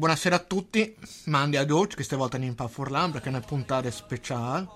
Buonasera a tutti, mandi ad oggi, questa volta in Impa Furlan perché è una puntata speciale.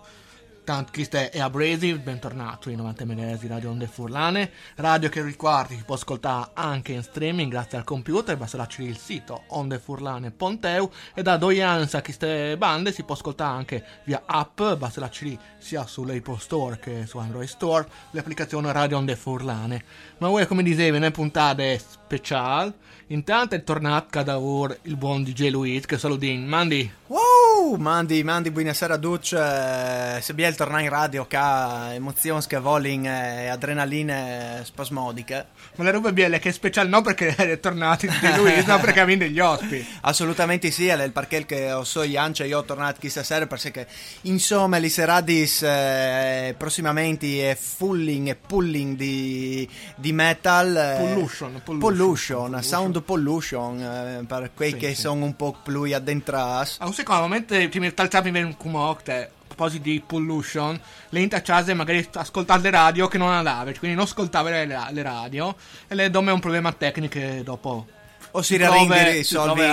Tanto questa è Abrasive, bentornato in 90 MHz Radio Onde Furlane, radio che ricordi che può ascoltare anche in streaming grazie al computer, basta lasciare il sito ondefurlane.eu e da due anni a queste bande si può ascoltare anche via app, basta lasciare sia sull'Apple Store che su Android Store l'applicazione Radio Onde Furlane. Ma voi come dicevi, una puntata speciale, intanto è tornato cada ora il buon DJ Luis che saludin, mandi! Wow, mandi, mandi, buonasera a tutti. Eh, se bien tornare in radio ca emozioni che vogliono e adrenaline spasmodiche. Ma la roba bella è che è speciale non perché è tornato DJ Luis, ma perché avendo gli ospiti. Assolutamente sì, è il perché che ho so Iancia io ho tornato chissà sera perché insomma li seradis eh, prossimamente è fulling e pulling di, di metal. eh, Pollution, pollution, pollution, pollution. sound pollution eh, per quei Sì, che sì. sono un po' più addentrati. A un secondo momento ti mi talciavi in un cumocte. A proposito di pollution, le intacciate magari ascoltare le radio che non andava, quindi non ascoltava le, le radio e le domme un problema tecnico dopo O si solvi trova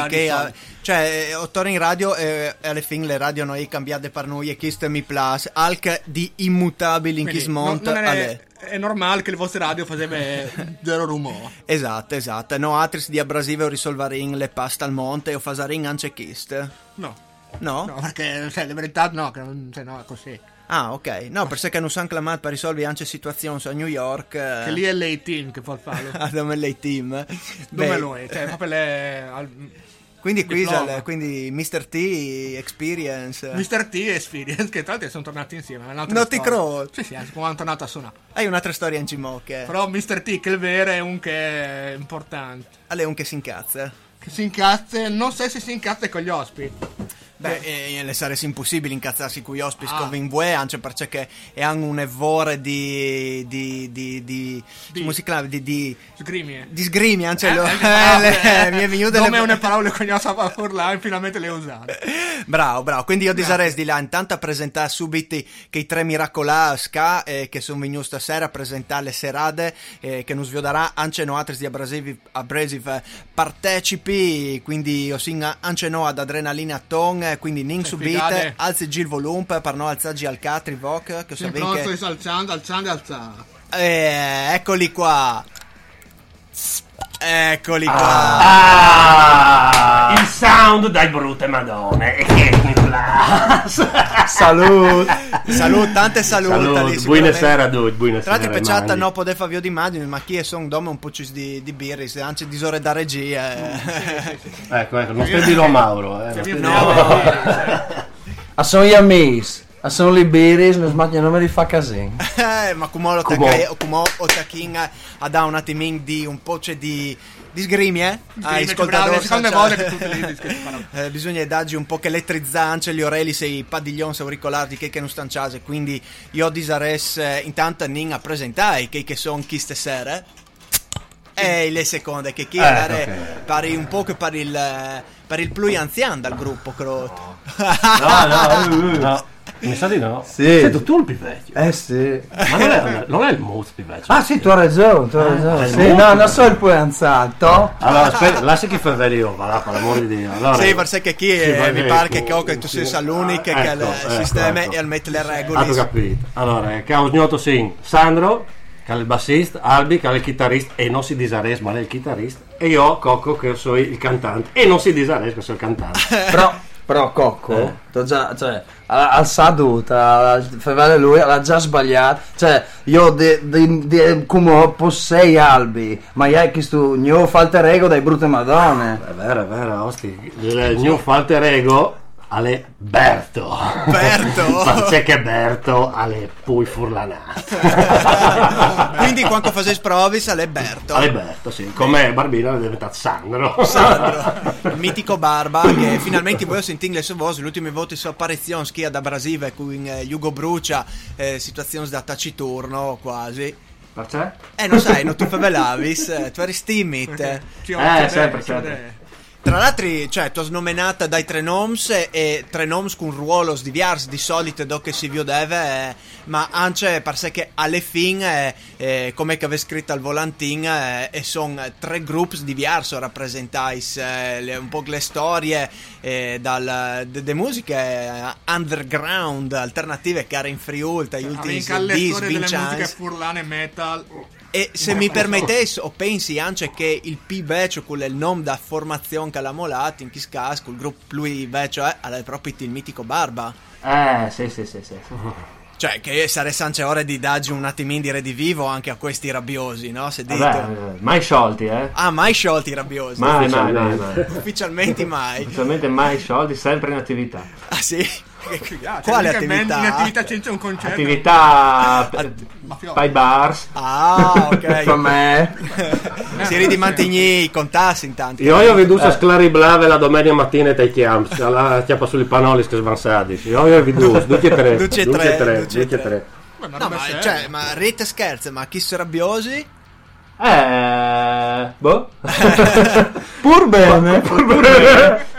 a che risolvere. cioè eh, otto in radio e alle fine le radio noi cambiate per noi e questo mi place alc di immutabili in non- non alle- è, è normale che le vostre radio faceva zero rumore. esatto esatto no altri di abrasive o risolvere in le pasta al monte o fasarin anche chist No, no? no, perché cioè, la verità no, che non, cioè, no, è così. ah ok no per sé che non sanno clamato per risolvere anche situazioni a New York eh, Che lì è lei team che fa il fallo. a dove lei team Dove Beh, lui? Cioè, proprio le, al, quindi qui Diploma. sale- quindi Mr. T Experience Mr. T Experience, che tra l'altro sono tornati insieme. è storia. crodo. Sì, sì, sono tornato a suonare. hai un'altra storia in cimocche Però Mr. T, che è il vero, è un che è importante. alle un che si incazza Che si incazza, non so se si incazza con gli ospiti. Beh, eh, le sarebbe impossibile incazzarsi con gli ospiti Ah. in voi, anche perché è un evore di. di. di. di. Di- chiama? di. di, Sgrimi. di sgrimi, anche Eh, lo- eh, eh, le- mi è venuto Come una parola che non sapeva urlare, finalmente le ho usate. Bravo, bravo. Quindi io disarei di là intanto a presentare subito che i tre miracolà ska eh, che sono venuti stasera a presentare le serate eh, che non svioderà anche no altri di Abrasive, Abrasive partecipi, quindi osinga anche no ad adrenalina ton, eh, quindi nin Che subite, alzi il volume per non alzargi al catri voc, che Sempre sapete che... sto alzando, alzando alzando. Eh, eccoli qua. Eccoli qua. Ah, il sound dai brutte madone. Salut! Salut, tante salut. Salut, buonasera a tutti, buonasera. Tra l'altro, Mandi. non poteva fare di immagini, ma chi è son dome un po' di, di birris, anche di ore da regia. eh. Ecco, ecco, non spedilo Mauro. Eh, non No, A sono gli amici, a sono i biris, non sbagliano nome di fa casino. Eh, ma come lo Come? taccai- come o tacchin a da un attimino di un po' c'è di di sgrimi, eh? Sgrimi, bravo, le seconde social. volte che tutte le dische si fanno. Eh, bisogna dargli un po' che elettrizzante gli orelli se i padiglioni se auricolari che, che non stanciase quindi io disares eh, intanto nin a presentare che, che sono chi stessere e le seconde che chi Eh, pare, ok. pare un po' che per il eh, per il più anziano dal gruppo Crot No, no, no. Mi sa di no. Sì. Sei tu, tu il più vecchio. Eh sì. Ma non è, non è il Moose più vecchio. Ah sì, tu hai ragione, tu hai ragione. eh, Sì, no, non so il poi anzato. Allora, aspetta, lascia che fa io, va là, per l'amore di Dio. Allora, sì, forse che chi Sì, eh, mi pare che ecco, che tu sì. sia l'unico che Ecco, il ecco, sistema ecco. e al mettere le Ah, regole capito. Allora, eh, Caos Gnoto Sin, Sandro, che è il bassista, Albi, che è il chitarrista, e non si disares, ma è il chitarrista, e io, Cocco, che sono il cantante, e non si disares, che sono il cantante. Però, però Cocco, Eh? t'ho già, cioè, al, Saduta, al fevale lui, l'ha già sbagliato. Cioè, io di, di, di, come possei albi, ma io hai questo mio falte rego dai brutte madonne. È vero, è vero, osti. Il mio falter ego alle Berto. Berto? Perché che Berto alle pui furlanate. quindi quando facevi provis alle Berto alle Berto, sì. Come Barbina è diventato Sandro. Sandro, il mitico Barba che finalmente voi sentire le sue voci, le ultime volte su apparizione schia da Brasile con eh, Hugo Brucia, eh, situazioni da taciturno quasi. Perché? Eh, non sai, non tu favelavis, eh, tu eri. Ci ho- Eh, ho- sempre, ho- sempre. Tra l'altro, cioè, tu snominata dai tre noms e tre noms con ruolo diversi di solito do che si vedeva, eh, ma anche per sé che alla fine, eh, eh, come che avevo scritto al volantin, eh, e sono tre gruppi diversi rappresentais, eh, un po' le storie eh, dal, de, musiche eh, underground, alternative che era in Friuli, gli ultimi le dis, storie delle Vincennes. musiche furlane metal. E se mi permettessi, o pensi anche che il P vecchio, quello è il nome da formazione che l'ha molato in Kiskas, il gruppo lui vecchio è, è proprio il mitico Barba. Eh, sì, sì, sì, sì. Cioè, che sarebbe anche ora di dargli un attimino di redivivo anche a questi rabbiosi, no? Se dite. Vabbè, eh, mai sciolti, eh. Ah, mai sciolti i rabbiosi? Mai, mai, mai, mai. Ufficialmente mai. Ufficialmente mai sciolti, sempre in attività. Ah, sì? Ah, cioè, Quale band attività? In attività senza un concerto. Attività Mafioso. pai bars. Ah, ok. Com'è? si ridi mantigni i contassi intanto. Io ho veduto Eh. sclariblave la domenica mattina ai chiams, alla chiappa sugli pannoli che svansati. Io ho veduto, tutti e tre. Tre, e tre, duce tutti e tre. tre. Una No, ma, cioè, ma rete scherza, ma chi sono rabbiosi? Eh, boh. Pur bene.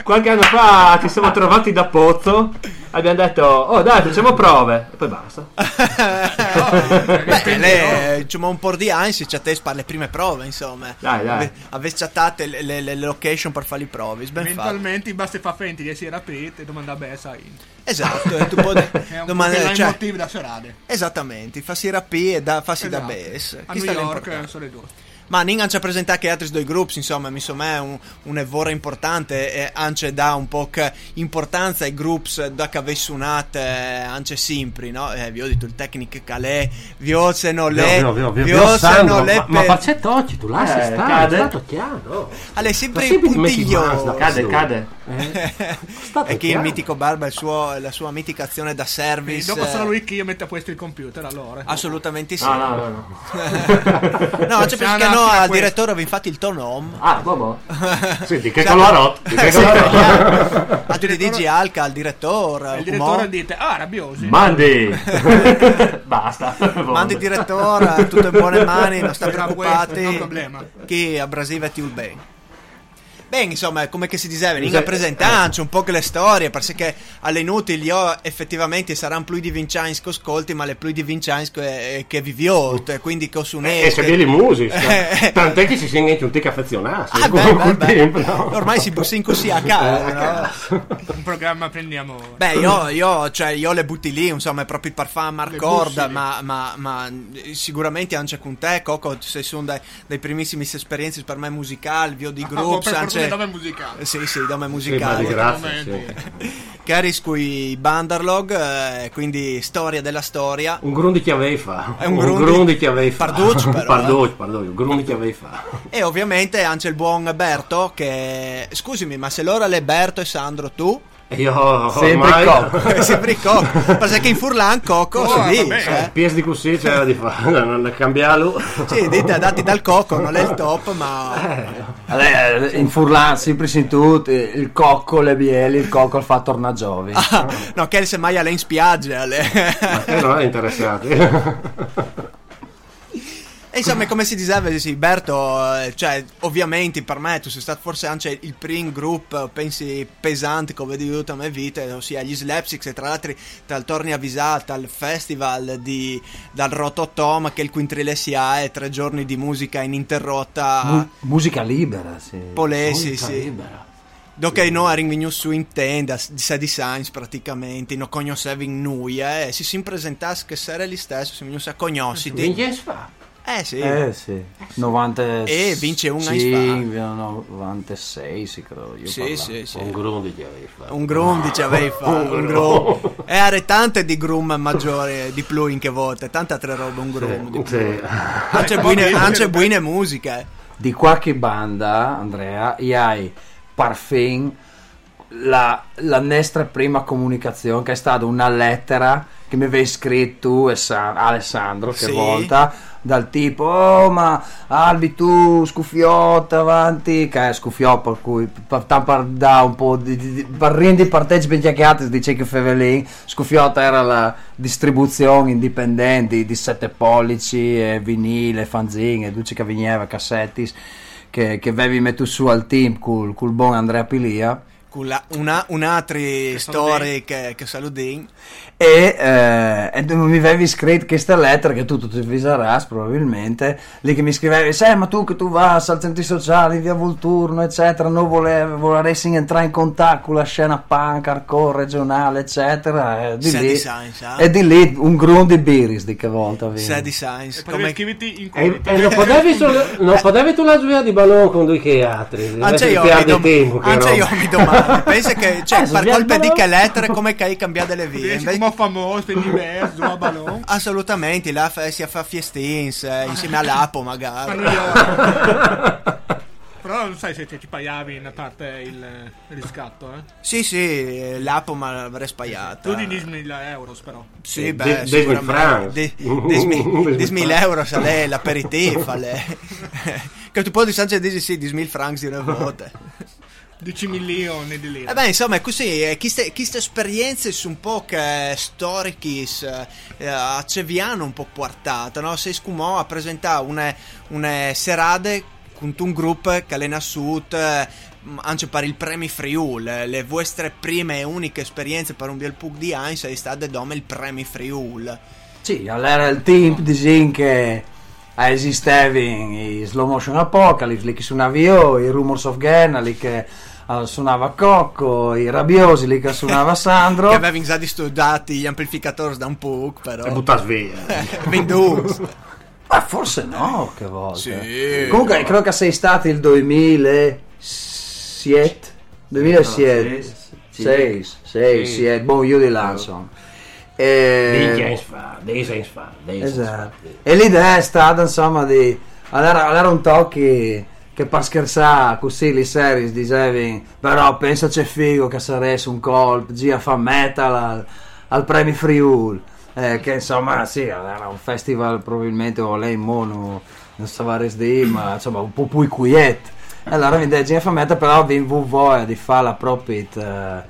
Qualche anno fa ci siamo trovati da Pozzo. Abbiamo detto, oh dai, facciamo prove. E poi basta. Beh, lei, diciamo un po' di si chatte per le prime prove, insomma. Dai, dai. Ave- Avesse chattate le, le- le location per fare le prove. Mentalmente basta fa finti di essere aprite e domanda beh, sai. Esatto, e tu puoi È un po' cioè, i motivi da serate. esattamente, farsi rapì e da, farsi da Esatto. bes. A Questo New York sono le due. Ma Ningan ci ha presentato anche altri due gruppi, insomma, mi insomma è un, un evore importante e anche dà un po' importanza ai gruppi da che avesse suonato anche sempre, no? Eh, vi ho detto il tecnico calè, vi ho se non le, vi ho se non le ma, ma per- perché tocci? Tu lasci Eh, stare, cade. è stato chiaro. Alle sempre Ma in puntiglio. mano, Cade, cade. Stato E che il mitico Barba il suo- la sua mitica azione da E service. dopo sarà eh, lui che io metto a questo il computer allora. Assolutamente sì. No, no, no, no. No, perché no, al questo. direttore aveva infatti il tono home. Ah, boh, Sì, di che colorot? Di che Sì, colorot? A tu dici Alca, al direttore. E il direttore dite, ah, rabbiosi. Mandi! Basta. Mandi il direttore, tutto in buone mani, non sta preoccupati. non problema. Che a Brasile ti il bene. Bene, insomma, come che si diceva, Sì, in a eh. un po' che le storie, perché alle inutili io effettivamente saranno più di Vincenzo che ascolti, ma le più di Vincenzo che, che viviò, quindi che su E se vedi musica. Eh. Tant'è che si siamo anche un tic affezionati. Ah, beh, beh, beh. tempo, no? Ormai si bussin così a Eh, casa, a no? Un programma prendiamo. Beh, io, io, cioè, io le butti lì, insomma, è proprio il parfum marcorda, ma, ma, ma sicuramente anche con te, Coco, se sono dai, dai primissimi esperienze per me musicali, vi ho di Ah, gruppi, dove è musicale. Sì, sì, da me Sì, Momenti. sì. Caris cui Bandarlog, eh, quindi storia della storia. Un grun di chiaveifa. È un un grun grun di- di chiaveifa. Parducci, però, eh. Parducci, parducci, un grun di chiaveifa. E ovviamente anche il buon Berto che... Scusami, ma se l'ora è Berto e Sandro tu? Io Sempre ormai... cocco. Sempre Cocco. Perché in Furlan Cocco Oh, si vabbè. dice. Pies di così c'era di fare, non cambiarlo. Sì, dite dati dal Cocco, non è il top, ma... Allora, in Furlan, sempre in tutti, il cocco, le bieli, il cocco il fa tornagiovi. Ah, no, che semmai alle in spiaggia. alle- E non è interessati. E insomma, come si diceva, sì, Berto, eh, cioè, ovviamente per me tu sei stato forse anche il primo gruppo, pensi, pesante come di tutta la mia vita, ossia gli Slapsticks e tra l'altro dal torni avvisata al festival di, dal Rototom che il Quintrile si ha e tre giorni di musica ininterrotta. Mu- musica libera, sì. Polesi, Musica sì. libera. Dopo noi arriviamo su in tenda, di sa di Sainz praticamente, non conoscevi noi, eh, si si presentasse che essere gli stesso, si venuti a conosciti. Quindi è fa. Eh sì. Eh sì, 90 E vince un sì, anno 96 sì credo io Sì, sì, sì. Un grun di chiaveifa. Un grum dicevi fa, un grum. E are tante di grum maggiori di più in che volte, tante altre robe un più. Sì. Anche buone, anche buone musiche. Di qualche banda, Andrea, hai Parfum, la, la nostra prima comunicazione che è stata una lettera che mi avevi scritto tu e Sa- Alessandro che Sì. volta dal tipo oh ma Albi tu scuffiotta avanti. Che è scuffiotta per cui per, da un po' di, di, per rendi partecipi chiacchierate dice che Fevelin. Scuffiotta era la distribuzione indipendente di sette pollici e vinile fanzine duce che veniva cassetti che, che avevi messo su al team col, col buon Andrea Pilia Con la- una, un'altra storia che, che saludin. e, eh, e tu mi avevi scritto questa lettera che tu ti avviserai probabilmente lì che mi scrivevi sai ma tu che tu vai al centri sociali via Volturno eccetera non volevi vorresti entrare in contatto con la scena punk hardcore regionale eccetera e di, Sei lì, di Sainz, eh? e di lì un grum di biris di che volta di Sainz. Potevi Come... in E, e non potevi, solo- non potevi tu la gioia di ballone con due che altri. Anche io, Deve mi perdere dom- tempo, che anche io mi domando, pensa che cioè, Eh, per colpa di che lettere come che hai cambiato le vie? Invece- come famoso, diverso, a ballon. Assolutamente, là fa- si fa fiestins eh, insieme all'Apo magari. Ma Però non sai se ti, ti pagavi in parte il riscatto, eh. Sì, sì, l'Apo mi avrei spaiata. Tu di 10.000 euro, però. Sì, Eh, beh, de- sicuramente. francs. De- desmi- 10.000 euro se lei l'aperitivo, le. che tu puoi di Sanchez dici sì, 10.000 francs di una volta. 10 milioni di lire. E beh, insomma, è così, eh, queste, queste esperienze sono un po' che storiche eh, a Ceviano un po' portate, no? Sei scumò a presentare una, una serate con un gruppo che è nasciuto eh, anche per il premio Friul, eh, le vostre prime e uniche esperienze per un bel pug di Heinz è state dome il premio Friul. Sì, allora il team dice che esisteva i Slow Motion Apocalypse, lì che suonava io, i Rumors of Genna, lì che eh, suonava Cocco, i Rabiosi, lì che suonava Sandro. Che avevano già studiati gli amplificatori da un pug, però. E buttas via. Venduti. Ma forse no, che volta. Sì. Comunque credo che sei stato il 2007, 2007, 6, 6, 7, boh, io di là insomma. E-. Esatto. E l'idea è stata insomma di allora, allora un tocchi che per scherzare così le series dicevi però pensa c'è figo che saresti un colp gira fa metal al, al Premi Friul. Eh, che insomma sì era un festival probabilmente o lei mono non so di ma insomma un po' più quiet. Allora mi dice fa metal però vi voglia di fare la profit eh,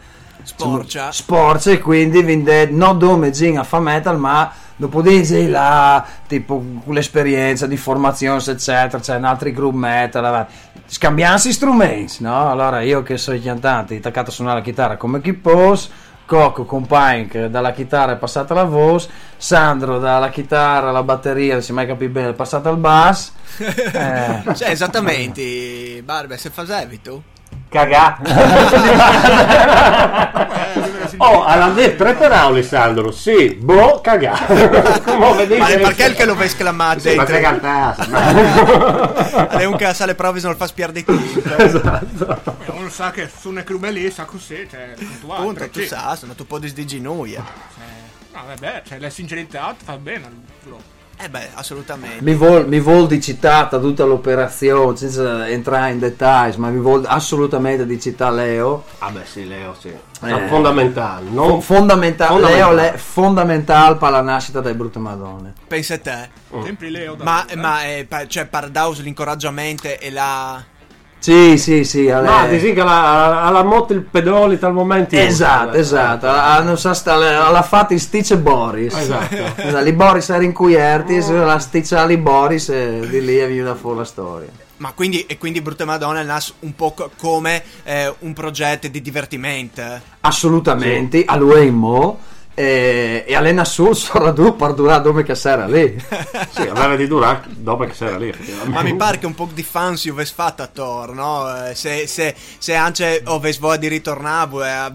Sporcia. sporcia e quindi vinde non Gin a fa metal ma dopo di sei là tipo con l'esperienza di formazione eccetera c'è un altro group metal scambiarsi strumenti no? allora io che sono cantante attaccato a suonare la chitarra come Kippos Coco compagno che dalla chitarra è passata alla voce Sandro dalla chitarra alla batteria non si è mai capito bene è passata al bass eh, Cioè, esattamente, Barbe, se facevi tu? Cagà Eh, Oh, alla tre per Alessandro, sì, boh, vedete, Ma perché il che lo va esclamato? Sì, ma che dentro? cantare. È un che sa le prove non fa spiare di tempo. esatto. E uno sa che su una clube lì sa così, cioè, puntuale. Appunto, tu sa, sono tu po' di sdiginuia. No, vabbè, cioè, la sincerità fa bene al gruppo. Eh beh, assolutamente. Mi vuol, mi vuol di citata tutta l'operazione senza entrare in dettagli, ma mi vuol assolutamente di citare Leo. Ah beh sì, Leo, sì. Eh. Fondamentale. Fo- Non... fondamentale, Fondamentale. Leo è fondamentale per la nascita delle brutte madonne. Pensa a te. Sempre Leo da Ma, eh. ma eh, pa- cioè, Pardaus l'incoraggiamento e la... Sì, sì, sì. alle- Ma dici che alla, alla moto il pedoli tal momento. Esatto, esatto. Sta, l'ha fatto in Stice Boris. Esatto. Esatto, Li Boris era inquierti, se la sticcia li Boris e di lì è venuta fuori la storia. Ma quindi, e quindi Brutte Madonna nasce un po' co- come eh, un progetto di divertimento. Assolutamente, a lui in mo. E, e Alena Sul sarà tu per durare dove che sarà lì. Sì, aveva di durare dopo che c'era lì. Ma mi pare che un po' di fans si avesse fatto attorno, no? Eh, Se, se, se anche avesse voglia di ritornare, eh,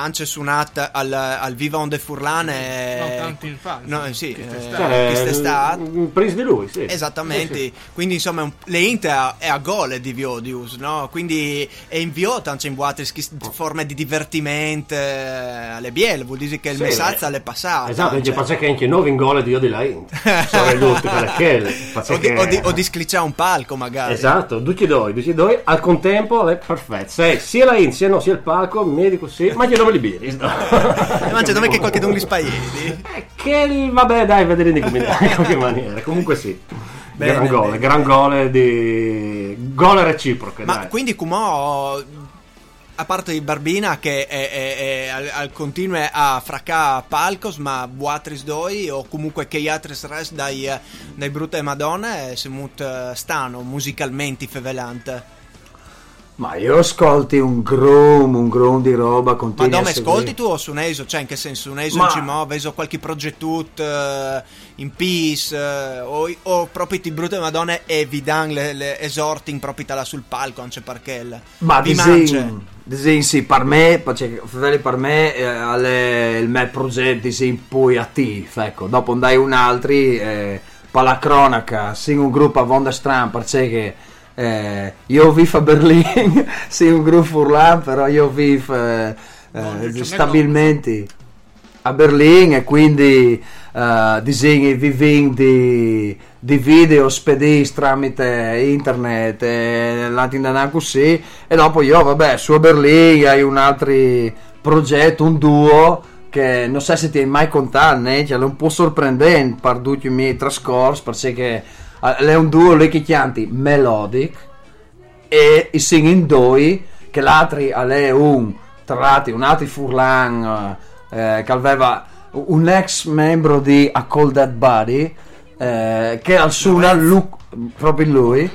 anche suonato al, al Viva Onde Furlane. Non eh, tanto in fase. No, sì, Che eh, quest'estate. Cioè, un pris di lui, sì. Esattamente, Sì, sì. quindi insomma un- le Inter è a gol di Viodius, no? Quindi è inviata anche in buate forme di divertimento eh, alle biele, vuol dire che il Sì, messaggio eh. alle passate. Esatto, anche. perché faccia che anche 9 in gol di io di là Int. Sono ridotti per quelle. Faccia o, di, che- o, di, o di sclicciare un palco magari. Esatto, due, tutti e due, al contempo è perfetto. Se sia la Int sia no sia il palco, mi dico sì, ma che dove li biri? E mangia dove che qualche don gli spaiedi. Eh, Che vabbè, dai, vedere di come in qualche maniera. Comunque sì. Bene, gran gol, bene. gran gol di gol reciproche, Ma dai. quindi Cumò, a parte di Barbina che è, è- è al, al continue a fracà palcos, ma Buatris doi o comunque che altri res dai, dai brutte madonne si mut eh, stanno musicalmente fevelante. Ma io ascolti un groom, un groom di roba Ma continua. dove a seguire. ascolti tu o su Neso? Cioè in che senso? Su Neso Ma- in Cimò, veso qualche progettut eh, in peace eh, o, o proprio ti brutte madonne e vi dan le, le esorting proprio là sul palco, anche perché il, Ma vi disin, mangia. disin, sì, per me, perché Feveli per me eh, il mio progetto disin, poi attivo, ecco, dopo andai un altri, eh, per la cronaca, sin un gruppo a Vonda Stran, perché eh, io vivo a Berlino, sì un gruppo urlan, però io vivo eh, eh, stabilmente a Berlino e quindi eh, disegni viving di, di video spediti tramite internet e l'antindanà così e dopo io vabbè su a Berlino hai un altro progetto un duo che non so se ti hai mai contato né? Cioè, è un po' sorprendente per tutti i miei trascorsi perché eh, è un duo lì che chianti Melodic e i singing doi che l'altro è un tra l'altro un altro furlan eh, che aveva un ex membro di A Cold Dead Body eh, che al suona lu- proprio lui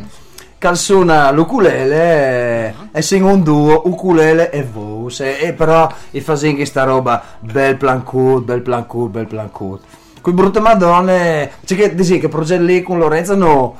che al suona l'ukulele eh, e sing un duo ukulele e voce e però i fa sing sta roba bel plan cut bel plan cut bel plan cut qui brutte madonne c'è che dici che progetto lì con Lorenzo no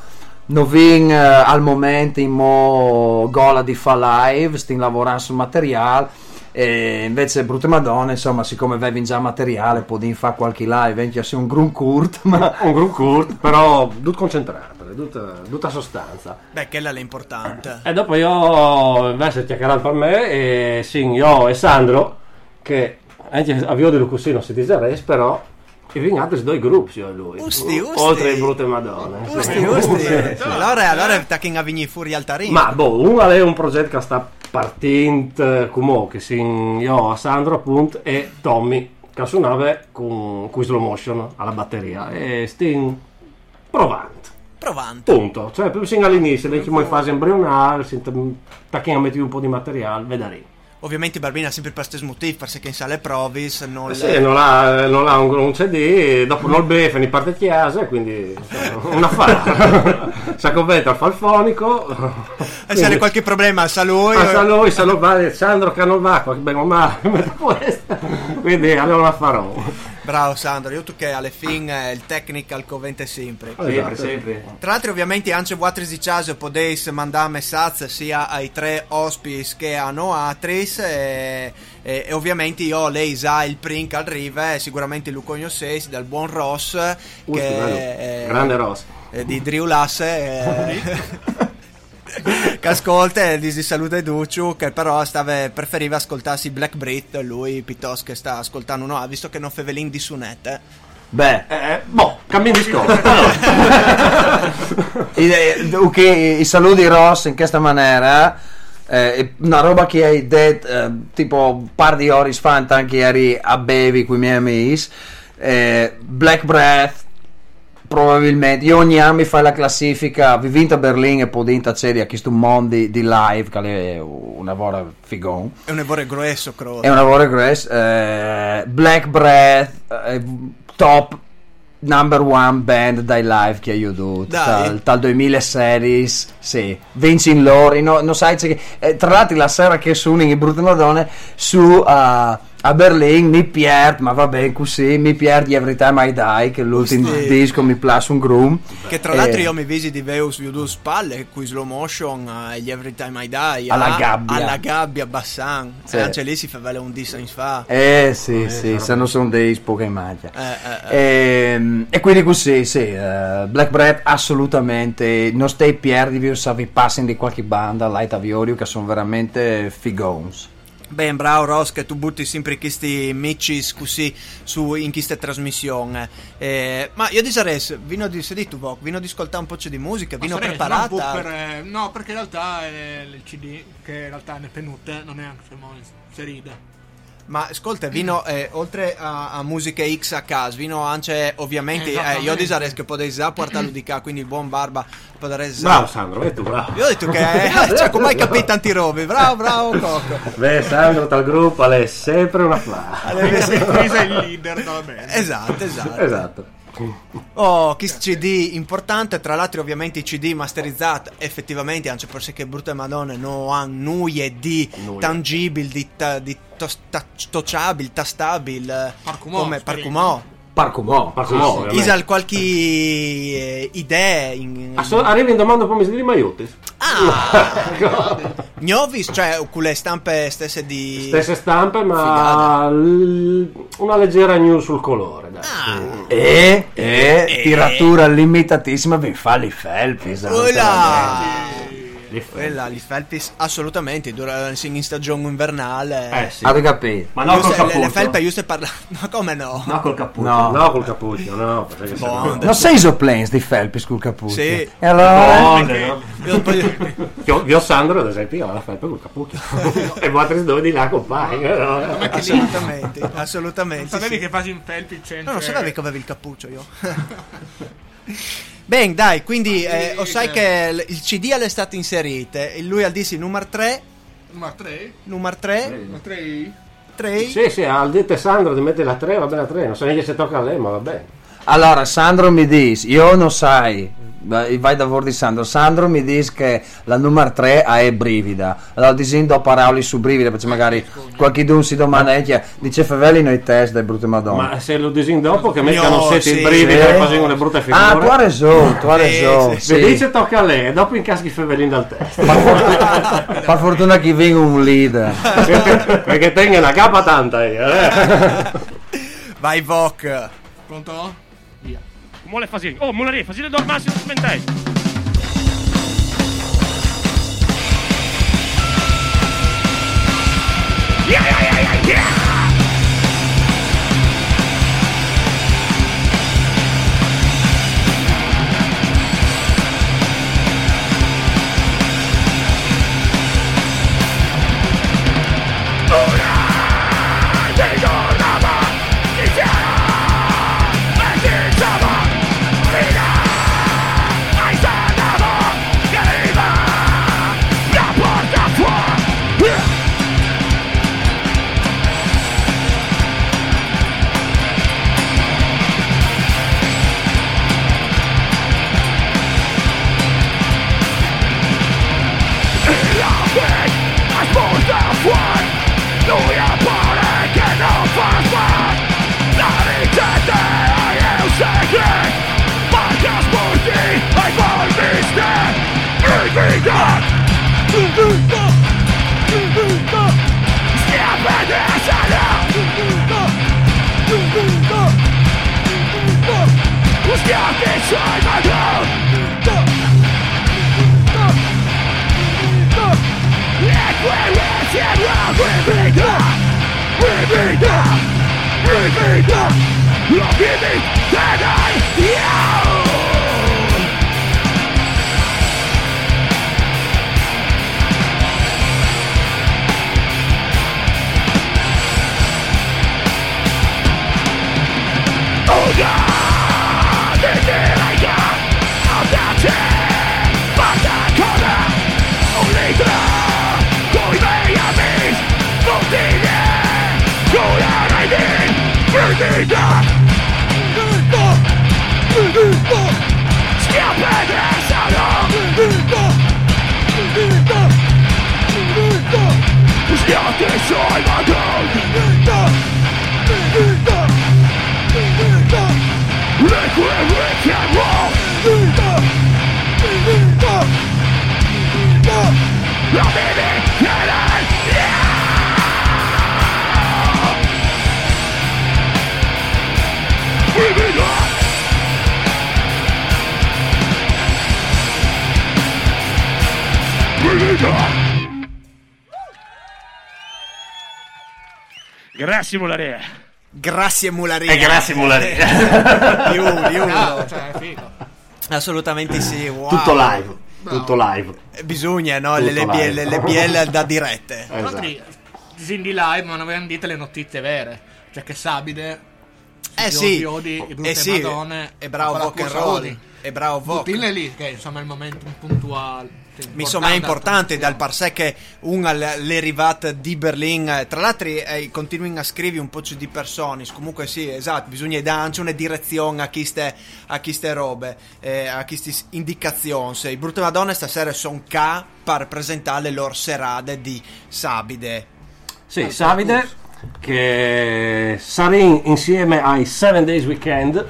non vin eh, al momento in mo gola di fa live, stiamo lavorando sul materiale e invece Brutte Madonne, insomma, siccome avevi già materiale, potevi fare qualche live, anche se un grun curt, ma Un gruppo corto, però tutto concentrato, tutta, tutta sostanza. Beh, quella è l'importante. E dopo io invece chiacchierato per me e sì, io e Sandro, che anche avvio di non si dice res, però i vingati due gruppi io e lui. Usti, usti. Oltre ai brutte madonne. sì. Usti, usti. allora, allora tacching a vigni fuori altarini. Ma boh, uno è un progetto che sta partendo come che sin io a Sandro appunto e Tommy che suonava con, con slow motion alla batteria e stiamo provando. Provando. Punto, cioè proprio sin all'inizio, siamo in fase embrionale, tacchiamo a mettere un po' di materiale, vedremo. Ovviamente Barbina ha sempre per stesso motivo, perché in sale provis non Eh Sì, non ha, non ha un, un CD, dopo non il befe, ne parte chiesa, quindi un affare. si acconventa al falfonico. E se ha qualche problema sa lui. Ah, sa lui, sa lui, va, Sandro che o male, quindi allora la farò. Bravo Sandro, io tu che alle fine il technical covente sempre. Esatto. Sempre, sempre. Tra l'altro ovviamente anche voi di caso potete mandare messaggi sia ai tre ospiti che a Noatris e, e, e ovviamente io lei sa il print al rive sicuramente Luco Gnosseis dal buon Ross Uh, che è- Grande Ross. eh, di Drew Lasse eh, che ascolta e dici saluta e Ducciu che però stava, preferiva ascoltarsi Black Brit lui piuttosto che sta ascoltando no visto che non fevelin di sunette. Beh, Eh, boh, cambio discorso. i, eh, ok, i saluti Ross in questa maniera eh, una roba che hai detto eh, tipo un par di ore fa anche ieri a bevi con i miei amici eh, Black Breath probabilmente io ogni anno mi fai la classifica vi vinto a Berlino e poi dinta c'è a questo mondo di, di live che è una vera figon è un evore grueso credo è un lavoro grosso. eh, Black Breath, eh, top number one band dai live che io do dal, dal 2016. Sì, vinci in loro. No, non sai che, eh, tra l'altro, la sera che sono in Brutte Madonne su a a Berlino mi pierd, ma va bene così. Mi pierd di Every Time I Die, che è l'ultimo Sì. disco mi piace un groom. che tra l'altro Eh, io mi visi di Veus su due spalle qui slow motion eh, e gli Every Time I Die Alla a- gabbia. alla gabbia Bassan Sì. e anche lì si fa vale un in fa Eh sì, sì, se non sono dei poche immagini. Eh, eh, eh. Ehm, E, quindi così, sì, eh, Black Breath assolutamente, non stai perdi, se vi passano di qualche banda, Light Aviorio, che sono veramente figons. Ben bravo Ross che tu butti sempre questi mixis così su, in queste trasmissioni eh, ma io direi vino di se tu Voc, vino di ascoltare un po' di musica vino Ma sarei- preparata no, per, eh, no, perché in realtà è il CD, che in realtà è penute, non è anche se ride. Ma ascolta, vino eh, oltre a, a musica X a caso, vino anche ovviamente, eh, io Esattamente. direi che potete già portarlo di qua, quindi il buon Barba potrebbe Bravo Sandro, e tu bravo. Io ho detto che eh, cioè, come hai capito tanti robe, bravo, bravo Cocco. Beh, Sandro dal gruppo è sempre una fla. Allora. Chris è il leader della band. Esatto, esatto. Esatto. Oh, che CD importante, tra l'altro ovviamente i CD masterizzati effettivamente, anche perché che brutte madonne non hanno nulla di Nulla. tangibile, di, ta- di tos- ta- tocciabile, tastabile, Parcumò, come speriamo. parcumò. Parcumò. Ma come ovviamente. Isal qualche eh, idea in... Ah, so- arriva in domanda un po' di Maiotis. Ah! Gnovis, cioè con le stampe stesse di... Stesse stampe, ma l- una leggera news sul colore. Dai. Ah. E, e, Eh. tiratura limitatissima, vi fa li felpi. Quella! Quella, li felpis assolutamente, dura in stagione invernale. Eh sì. Avete capito? Ma no Io col se- le, le cappuccio. felpe io stai parlando, ma come no? No col cappuccio. No. No, col cappuccio, no. Perché se Boh. no- Non sei isoplanes di felpi col cappuccio? Sì. E allora? Onde, no? Io Io, io Sandro, ad esempio, ho la felpa col cappuccio. e altri due di là compagni. no? assolutamente, assolutamente. Sapevi sì. che fasi in felpi il centro? No, non sapevi che avevi il cappuccio io. Bene, dai, quindi eh, o sai che l- il CD è stato inserito, e lui al DC numero 3, Numero 3? numero 3, Numero 3? 3, Sì, sì, al dite Sandro di mettere la 3, va bene la 3. Non so neanche se tocca a lei, ma va bene. Allora, Sandro mi dice, io non sai, vai da voi di Sandro, Sandro mi dice che la numero 3 è brivida, allora dicendo parole su brivida, perché magari qualcuno si domanda, eh, dice Favelli noi test dai brutte madonna. Ma se lo disin dopo che mettano No, sette sì. Sì. e facendo le brutte figure. Ah, tu hai ragione, tu hai Sì, ragione, sì. Dice tocca a lei e dopo incaschi Fevelin dal test. Per fortuna che venga un leader. Perché tenga una capa tanta io, eh. vai Voc. Pronto? Via. Come le fazer? Oh, mulher, fazer do máximo dos mentais. Yeah, yeah, yeah, yeah, vida, lo viví, te Nina! Nina! Nina! Stupid asshole! Nina! Nina! Nina! Ja ty sojma gold! Nina! Nina! Nina! Liquid rock and roll! Nina! Nina! Nina! Nina! Nina! Grazie Mularea. Grazie Mularia. E grazie Mularia. Di uno, di uno. Ah, cioè. Assolutamente sì. wow. Tutto live. Tutto live. Eh, Bisogna, no? Le, le, Tutto BL, le BL da dirette. L'altro, Cindy Live, ma non avevano dite le notizie vere. Cioè che Sabide. Eh sì, Odi, eh sì, è bravo rock and roll, è bravo vocal. Buttinle lì, che insomma è il momento puntuale. Cioè, Insomma è importante dal parsè che un all'erivat di Berlin eh, tra l'altro eh, continuing a scrivere un po' di persone comunque sì esatto bisogna dare anche una direzione a chi ste, a chi ste robe eh, a chi ste indicazioni. I brutte madonne stasera sono qua per presentare le loro serate di Sabide. Sì, Savide che sarà in- insieme ai 7 Days Weekend.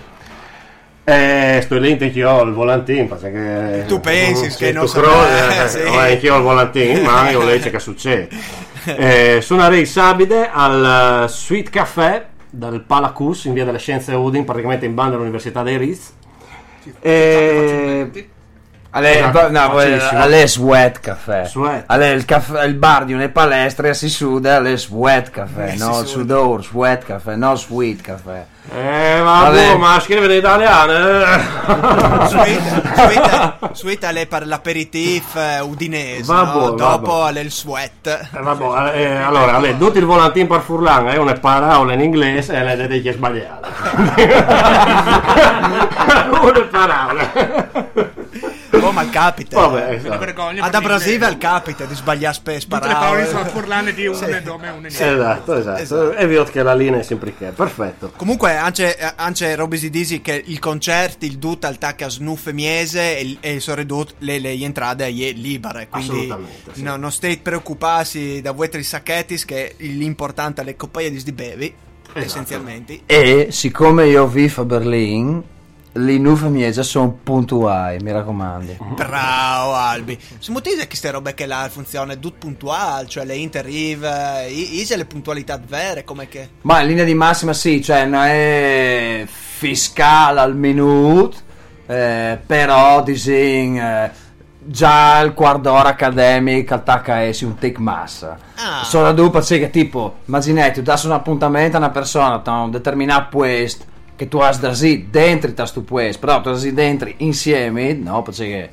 Eh, sto lì che ho il volantino perché Tu pensi che non so saprà- sì. anche io ho il volantino ma io leggo che succede. Eh, suonerei Sabide al eh, Sweet Café dal Palacus in via delle Scienze Udin praticamente in banda all'Università dei Riz. E Alle, Esatto, no, facilissimo. alle sweat caffè. Sweat. Alle il, caffè, il bar di una palestra si suda alle sweat caffè, Eh, no sudor, sweat caffè, no sweet caffè. eh, ma, Vabbè. boh, ma scrive in italiano eh. Sweet, sweet, sweet è per l'aperitif eh, udinese Vabbè, no? dopo vabbè. è il sweat Eh, vabbè, eh, allora, alle, tutti il volantino per Furlan è una parola in inglese e le dite che è sbagliata. una parola. Oh ma capita Vabbè, Me ne esatto. vergogno. Ad Abrasiva il capita di sbagliare spesso Tutte le parole sono furlane di un Sì. e dome e un e Esatto, esatto. E vi ho che la linea è sempre che. Perfetto. Comunque, anche, anche Roby si dice che il concerto, il dut al tacca snuffe miese e, e sono ridut le, le entrate è libere. Quindi Assolutamente, sì. no, non state preoccupati da tre sacchetti che l'importante è le coppie di bevi, Esatto. essenzialmente. E siccome io vivo a Berlino, le nuove miege sono puntuali, mi raccomando. Bravo Albi. Si dice che queste robe che là funziona dut puntuale, cioè le interrive, i- le puntualità vere, come che... Ma in linea di massima sì, cioè non è fiscale al minuto, eh, però disin, eh, già il quarto d'ora accademico attacca essi un tic massa. Ah. Solo dopo c'è che tipo, immaginate, tu dai un appuntamento a una persona da un determinato puesto che tu hai da sì dentro da sto puesto, però tu hai dentro insieme, no? Perché che,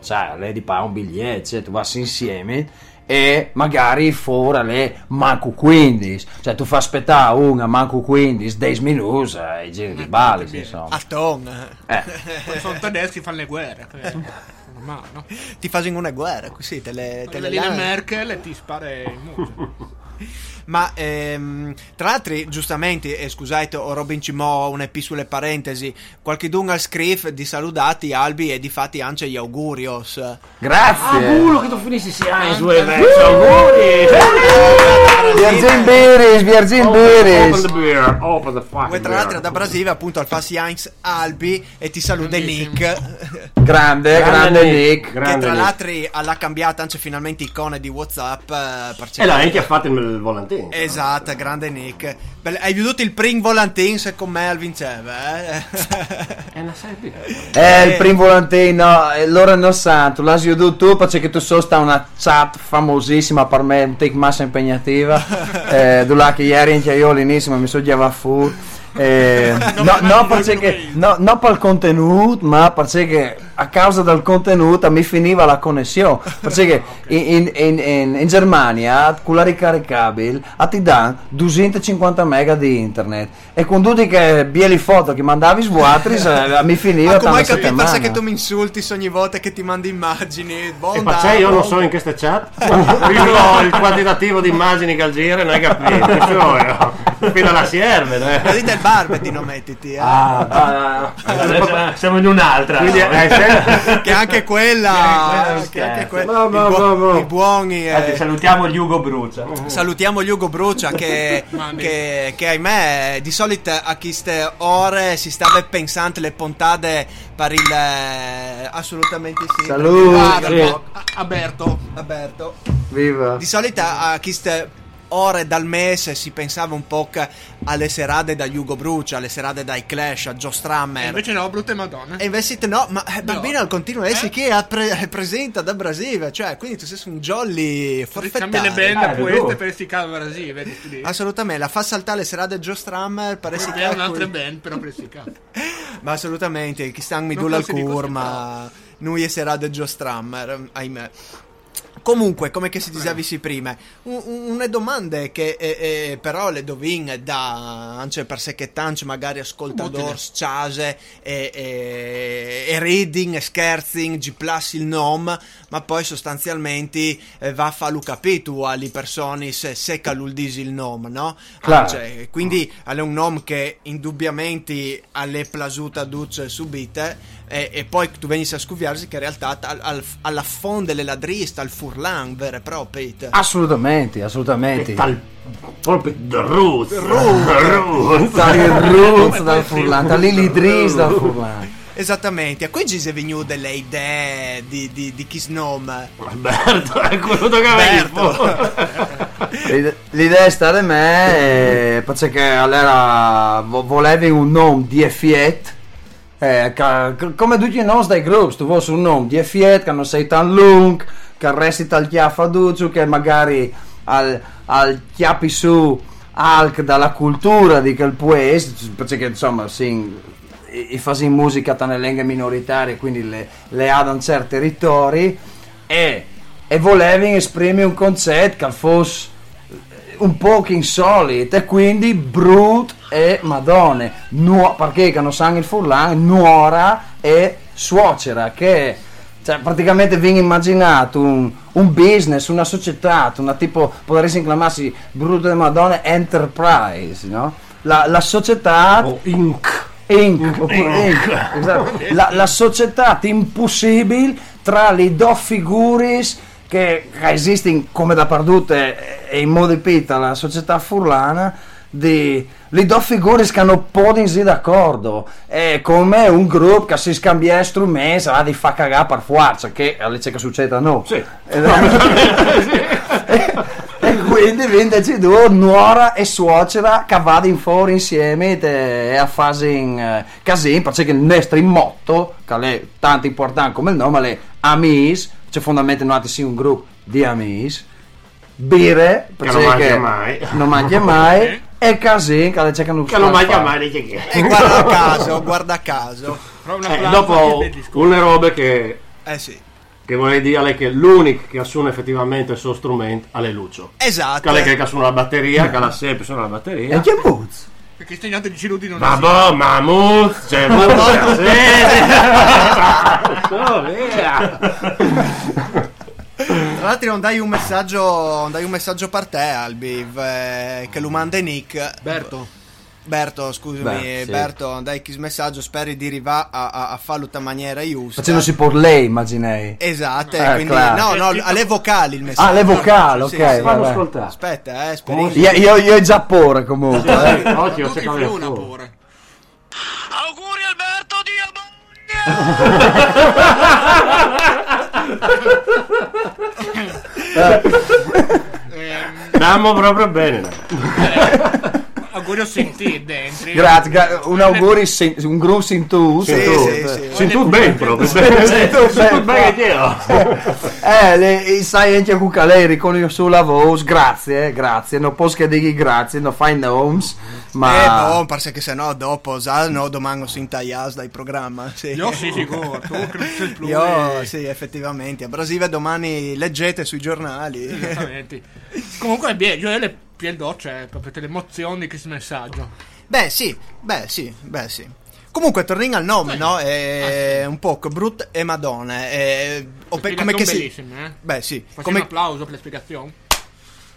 sai, lei ti paga un biglietto, cioè, tu vai insieme e magari fuori le manco 15 cioè tu fai aspettare una manco 15 10 minuti e giri di balli insomma A ton. Eh. Poi sono tedeschi fanno le guerre. che- Normale, no? Ti in una guerra, così te le, te le le. Merkel e ti spara in muso. Ma ehm, tra l'altro, giustamente, e scusate, ho Robin Cimò un EP sulle parentesi, qualche dunga scrif di salutati Albi e di fatti anche gli augurios. grazie Auguro che tu finissi sia in due mezzo. Auguri. Virgin Beeris Virgin Open the Beeris beer. Open the fucking Poi tra l'altro da Brasile appunto al Fassi Heinz Albi e ti saluta. Nick. grande grande Nick che tra l'altro l'ha cambiata anche finalmente icone di Whatsapp. eh, E l'ha anche fatto il volantino. Volantin. Esatto, grande Nick. Beh, hai veduto il pring volantin se con me al vinceva, eh? È una serie. Eh, il primo volantino, eh, loro non santo, l'asio du tu, perché tu so sta una chat famosissima per me, un tic massa impegnativa, eh, là che ieri anche io all'inizio mi sono già fu. Eh, no, no, perché, no, no per il contenuto, ma perché a causa del contenuto mi finiva la connessione. Perché in, in, in, in Germania, con la ricaricabile, a ti dà 250 mega di internet. E con tutti che bieli foto che mandavi svuatri, eh, mi finiva Ma come capito se che tu mi insulti ogni volta che ti mandi immagini? E Bonda, perché io non so in queste chat il, il quantitativo di immagini che al giro non hai capito fino alla sierve eh. dite il barbetino mettiti, eh. ah, ah, ah. Siamo in un'altra. Quindi, eh, Che anche quella, Che anche quella No, no, buo- no, no. buoni. eh, salutiamo gli Ugo Brucia. Salutiamo Hugo Brucia che, che, che ahimè di solito a queste ore si stava pensando le puntate per il eh, assolutamente sì Salute. Ah, Sì. a- Alberto. Alberto Viva. di solito a queste ore dal mese si pensava un po' che alle serate da Hugo Brucia alle serate dai Clash a Joe E Strammer invece no, brutte madonne. e invece no, ma eh, bambino al continuo essi Eh? che è pre- è presente da Brasile, cioè quindi tu sei un jolly Cambi le forfettario. band Eh, queste per si cava Brasile. Assolutamente, la fa saltare le serate Joe Strammer, pare si È un'altra band, però per cava. Ma assolutamente, chi sta mi dulla al forse di cur, questo ma noi serate Joe Strammer, ahimè. Comunque, come che si diceva prima, un- un- una domanda che eh, eh, però le dovin da anche per sé che tanto magari ascoltador chase e, e, e reading e scherzing G plus il nom, ma poi sostanzialmente eh, va a farlo capito alle persone se secca l'uldisi il nom, no? Claro. Anche, quindi è un nome che indubbiamente alle plasuta duce subite e, e poi tu venissi a scuviarsi che in realtà al- al- alla fonde delle ladriste al furlan vero e proprio Assolutamente, assolutamente. tal proprio the roots the roots Dal roots dal furlan, dall'ilidris dal furlan. esattamente. A qui ci sei venuto delle idee di, di, di chi snome Alberto è quello che. L'ide- L'idea è stata di me, perché allora vo- volevi un nome di Fiat. Eh, come tutti i nostri gruppi, tu vuoi un nome di Fiat che non sei tan lungo, che resti tal chiaffa duccio, che magari al, al chiappi su anche dalla cultura di quel paese, perché insomma sì, i, fasi in musica nelle lingue minoritarie, quindi le, le ha da un certo territorio e, e volevi esprimere un concetto che fosse un po' insolito e quindi brut e madone Nuo- perché non sanno il furlan nuora e suocera che cioè, praticamente viene immaginato un, un business una società una tipo potresti chiamarsi brutto e madone enterprise no? la, la società oh, Inc Inc, oppure Inc, esatto. la, la società impossibile tra le due figure che, esistono come dappertutto e e in modo pita la società furlana di le due figure che hanno potersi d'accordo. È come un gruppo che si scambia strumenti va di fa cagare per forza che alle che succeda no Sì. e, e quindi vince due nuora e suocera che vanno in fuori insieme e a fare in eh, casino perché il nostro motto che è tanto importante come il nome è amis cioè fondamentalmente sì un gruppo di amis. Bere perché non mangia mai. non mangia mai. E casino che cercano che non mangia mai dice che e guarda caso guarda caso. Eh, dopo che una robe che eh sì. che vorrei dire che l'unico che assume effettivamente il suo strumento è Lucio. Esatto. Che è che suona la batteria che la sempre suona la e batteria che buzz Perché stignate di Cirudi non ma boh Mammoth c'è musica sì via Tra l'altro non dai un messaggio, non dai un messaggio per te Albi, eh, che lo manda Nick. Berto. Berto, scusami, Beh, sì. Berto, dai che messaggio speri di arrivare a, a, a farlo in maniera giusta. facendosi por lei immaginei Esatto, Eh, quindi claro. no, no, alle vocali il messaggio. ah le vocali Sì, ok sì. vabbè. ascoltare Aspetta, eh, speri. io, io, io già pure comunque eh. occhio Tu c'è che che fluna pure. Auguri Alberto Dio Ehm, Andiamo proprio bene. Augurio sentì dentro. Grazie, gra- un augurio, sin- un grosso in tu. Sì, tu. sì, sì. Sento bene proprio. Sì, sì, Sento sì. bene che io. Eh, le, sai anche con Caleri con il suo lavoro, grazie, eh, grazie, non posso che dire grazie, non fai noms, ma... Eh, no, perché se no dopo sa, no, domani si intaglias dal programma. Sì. Io sì, sicuro. Tu Io, sì, effettivamente. A Brasile domani leggete sui giornali. Esattamente. Comunque io le piel doccia, proprio le emozioni di questo messaggio. beh, sì, beh, sì, beh, sì. Comunque, torniamo al nome, no? Eh, Un po' Brut e Madonna. Eh, o pe- come che si... eh? Beh, sì, Facciamo come... un applauso per le spiegazioni.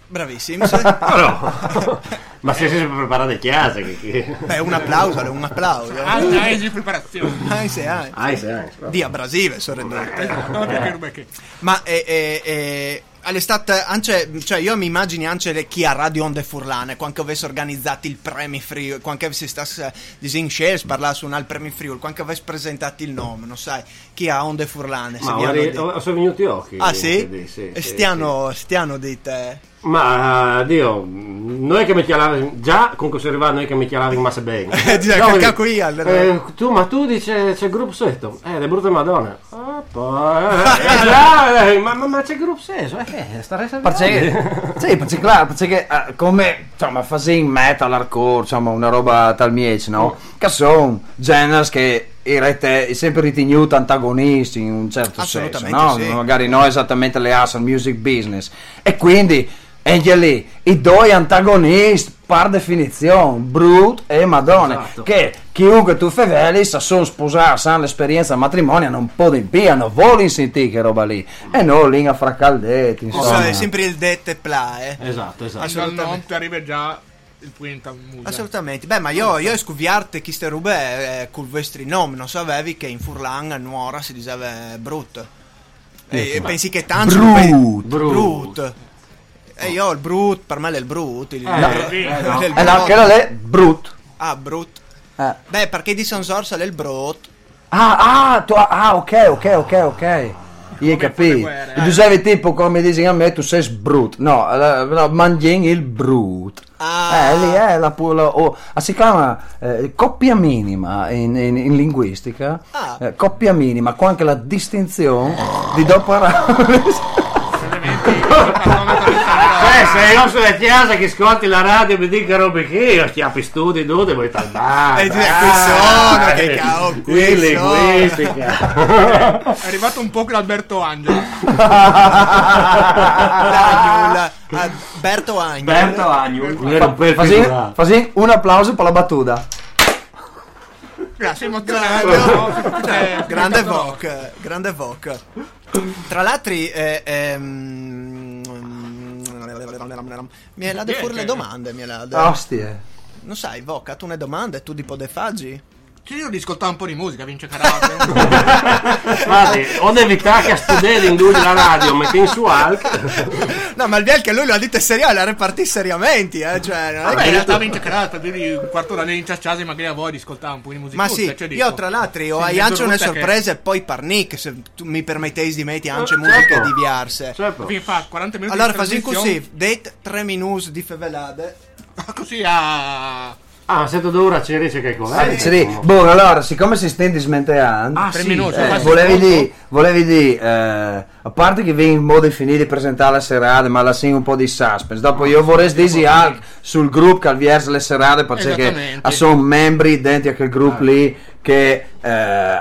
Bravissimo. sì. No. Ma se si prepara di chiesa che... che... Beh, un applauso, un applauso. Ah, dai, di preparazione. Ah, sì, ah. Ah, sì, ah, sì. Di a Brasile, sorridete. Non perché non perché. Ma eh, eh, eh, all'estate, anche, cioè io mi immagino anche chi a Radio Onde Furlane, quando avesse organizzato il Premi Friuli, quando avesse stato in Sales parlare su un al Premi Friuli, quando avesse presentato il nome, non sai, chi ha Onde Furlane. Ma ora- sono venuti occhi. Ah sì? Sì, sì, e sì, stiano, stiano dite... Ma Dio, noi che mi chiamavamo già comunque si arriva noi che mi chiamavamo massa bene. Eh, dice, No, cacco io, allora. eh, tu, ma tu dici c'è il gruppo setto? Eh, le brutte madonne. Ah, poi, eh, già, eh, ma, ma, ma c'è il gruppo sesso? Eh, starei Perché, sì, perché, claro, perché eh, come insomma, in metal, hardcore, insomma, una roba tal miece, no? Che sono generi che in rete è sempre ritenuti antagonisti in un certo senso, Assolutamente no? sì. Magari non esattamente le as al music business. E quindi, anche lì, i due antagonisti, per definizione, Brut e Madonna, Esatto. che chiunque tu feveli sa sono sposati, hanno l'esperienza matrimoniale, non può impiano, vogliono sentire che roba lì. E non lì a fracaldetti, So, insomma. è sempre il dette pla, eh. Esatto, esatto. Nome ti arriva già il punto musica. Assolutamente, beh, ma io, io scoviarte chi ste rube eh, col vostri nomi, non sapevi che in Furlan a Nuora si diceva brut. E pensi che tanto Brut. brut. E io il brut, per me è il brut. Il, Eh, il- eh, il no. brut. E no, che era lì, brut. Ah, brut. Eh. Beh, perché di San Sorsa è il brut. Ah, ah, tu, ah, ok, ok, ok, ok. Io capito. Tu sei tipo come dici a me, tu sei brut. No, eh, no mangi il brut. Ah. Eh, lì è la pura. Oh, ah, si chiama eh, coppia minima in, in- in linguistica. Ah. Eh, coppia minima con anche la distinzione di due parole. Eh, se io sono a chiesa che ascolti la radio e mi dica robe che io chiappi studi dove vuoi talbare. Eh, qui sono, che cavolo, qui sono. linguistica. È arrivato un po' con Alberto Angela. Dai, a Berto Agno. Berto Fasi, figurato. fasi un applauso per la battuta. Grazie, emozionato. Cioè, grande voc, grande voc. Tra l'altro, eh, ehm, mi è la de Che- fur le domande, mi è la de- Ostie. Non sai, voc, tu ne domande, tu di podefaggi? Sì, io di ascoltare un po' di musica, vince karate. Guardi, ho da evitare che a studiare in due la radio, metti in su alt. No, ma il bien che lui lo ha detto serio, la repartì seriamente, eh, cioè, non è Vabbè, che- in realtà vince dire un quarto d'ora di inciacciati, magari a voi di ascoltare un po' di musica. Ma sì, cioè, io tra l'altro ho anche una sorpresa e poi parnic, se tu mi permettesi di mettere anche Eh, musica certo. di viarse. Certo. Fin fa 40 minuti Allora, di trasmissione, così, date 3 minuti di fevelade. Così a... Ah, siete d'ora ci dice che cos'è? Eh, sì, sì. Boh, allora, siccome si sta dismenteando, Ah, Tre sì, minuti, eh, volevi dire, volevi dire, eh, a parte che viene in modo finito di presentare le serate, ma la sing un po' di suspense. Dopo io vorrei dire anche sul gruppo che avviers le serate, perché Esattamente. sono membri dentro a quel gruppo lì che eh,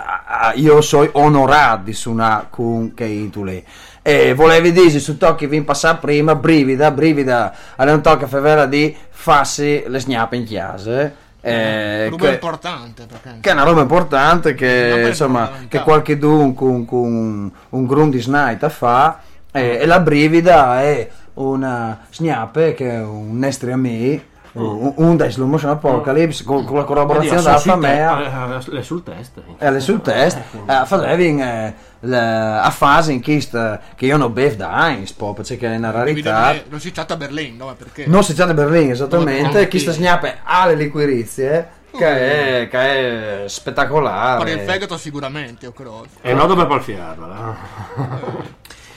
io sono onorato di suonare con che in lì. E volevi dire su tocchi vi passare prima, brivida, brivida, a non tocca favela di farsi le snappe in chiesa. Eh, Rubo che- importante, perché... che è una roba importante che Una insomma che qualche dun con, con un Grundis Night fa e, e la brivida è una snappe che è un Nestri Ami un, un dai slow motion apocalypse con, con la collaborazione della Famea È sul test. e le sul test eh, facevi eh, le- a fase in chi sta- che io non bev da Heinz poi perché è una rarità Non si chatta a Berlino, dove? Perché? non si chiama Berlino esattamente chi sta snappe ha le liquirizie che è, che è spettacolare Per il fegato sicuramente, io credo. E no dove palfiarla.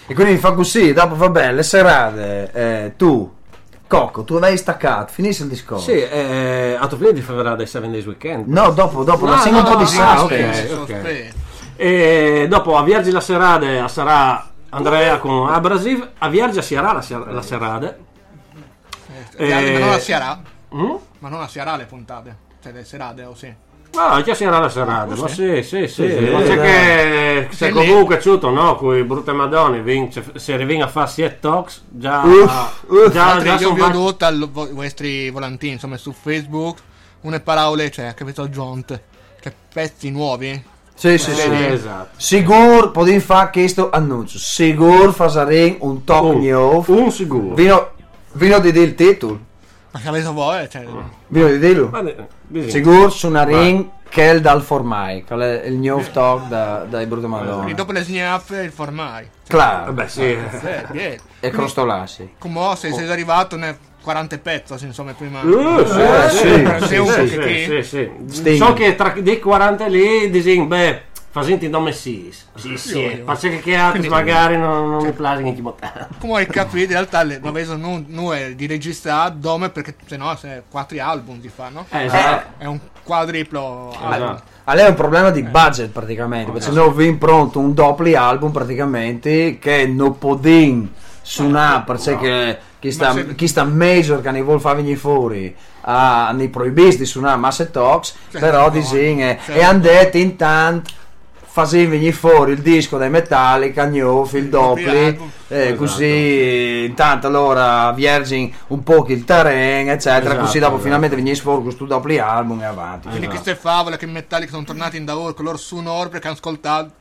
E quindi fa così, dopo vabbè, le serate, eh, tu Cocco, tu avevi staccato, finisci il discorso. Sì, eh, a finire di febbraio dei 7 Days Weekend. No, dopo, dopo, No, la no, un po' di no, suspense. ok, ok. E dopo a Viergi la Serade sarà Andrea con Abrasiv, a Viergia sarà la, ser- la Serade. Eh, Ma non la Sierra? Mm? Ma non la Sierra le puntate? Cioè le serate o sì? Ah, già sarà la Serade, ma sì, sì, sì, sì, ma c'è che se comunque ciuto, no, con i brutte madonne, vince, se riviene a fare 7 talks, già, Uff, uff. già, già io sono vi ho detto ai vostri volantini, insomma, su Facebook, une parole, cioè, capito, Jont? Cioè, pezzi nuovi. Sì, sì, Sì, sì. esatto. Sigur, podem fare questo annuncio. Sigur faremo un talk Un, new. un sicuro. Vino, vino di dire il titolo. Ma che avete voi, cioè... Vino di dirlo. Sigur suoneremo che è dal formai. Che è il new talk da, dai Bruto E Madonna. dopo le snap, il formai. Claro. Vabbè, sì. Eh. E crostolassi. Come se sei arrivato nel 40 e insomma, prima... Uh, sì, sì, sì, So che tra dei 40 lì, disin, beh, Senti, il nome si si sì, faccio che altri magari non, non cioè, mi plasmi in Come hai capito, in realtà non avevano non, non di registrare dome perché sennò se quattro album di fanno. Eh. È un quadriplo esatto. A lei è un problema di budget praticamente, okay. perché se no vi impronto un doppio album praticamente che non podin suonare perché che chi sta, Ma se- chi sta major che ne vuole far venire fuori a nei proibiti di suonare Masse Talks, Sì, però no, di sì, e, hanno detto intanto facendo venire fuori il disco dai Metallica, New, il doppli, album. eh, Esatto. così intanto allora Virgin un po' il terreno, eccetera, Esatto, così dopo esatto. finalmente venisse fuori questo doppli album e avanti. Quindi queste favole che in Metallica sono tornati in lavoro con loro su Nord perché hanno ascoltato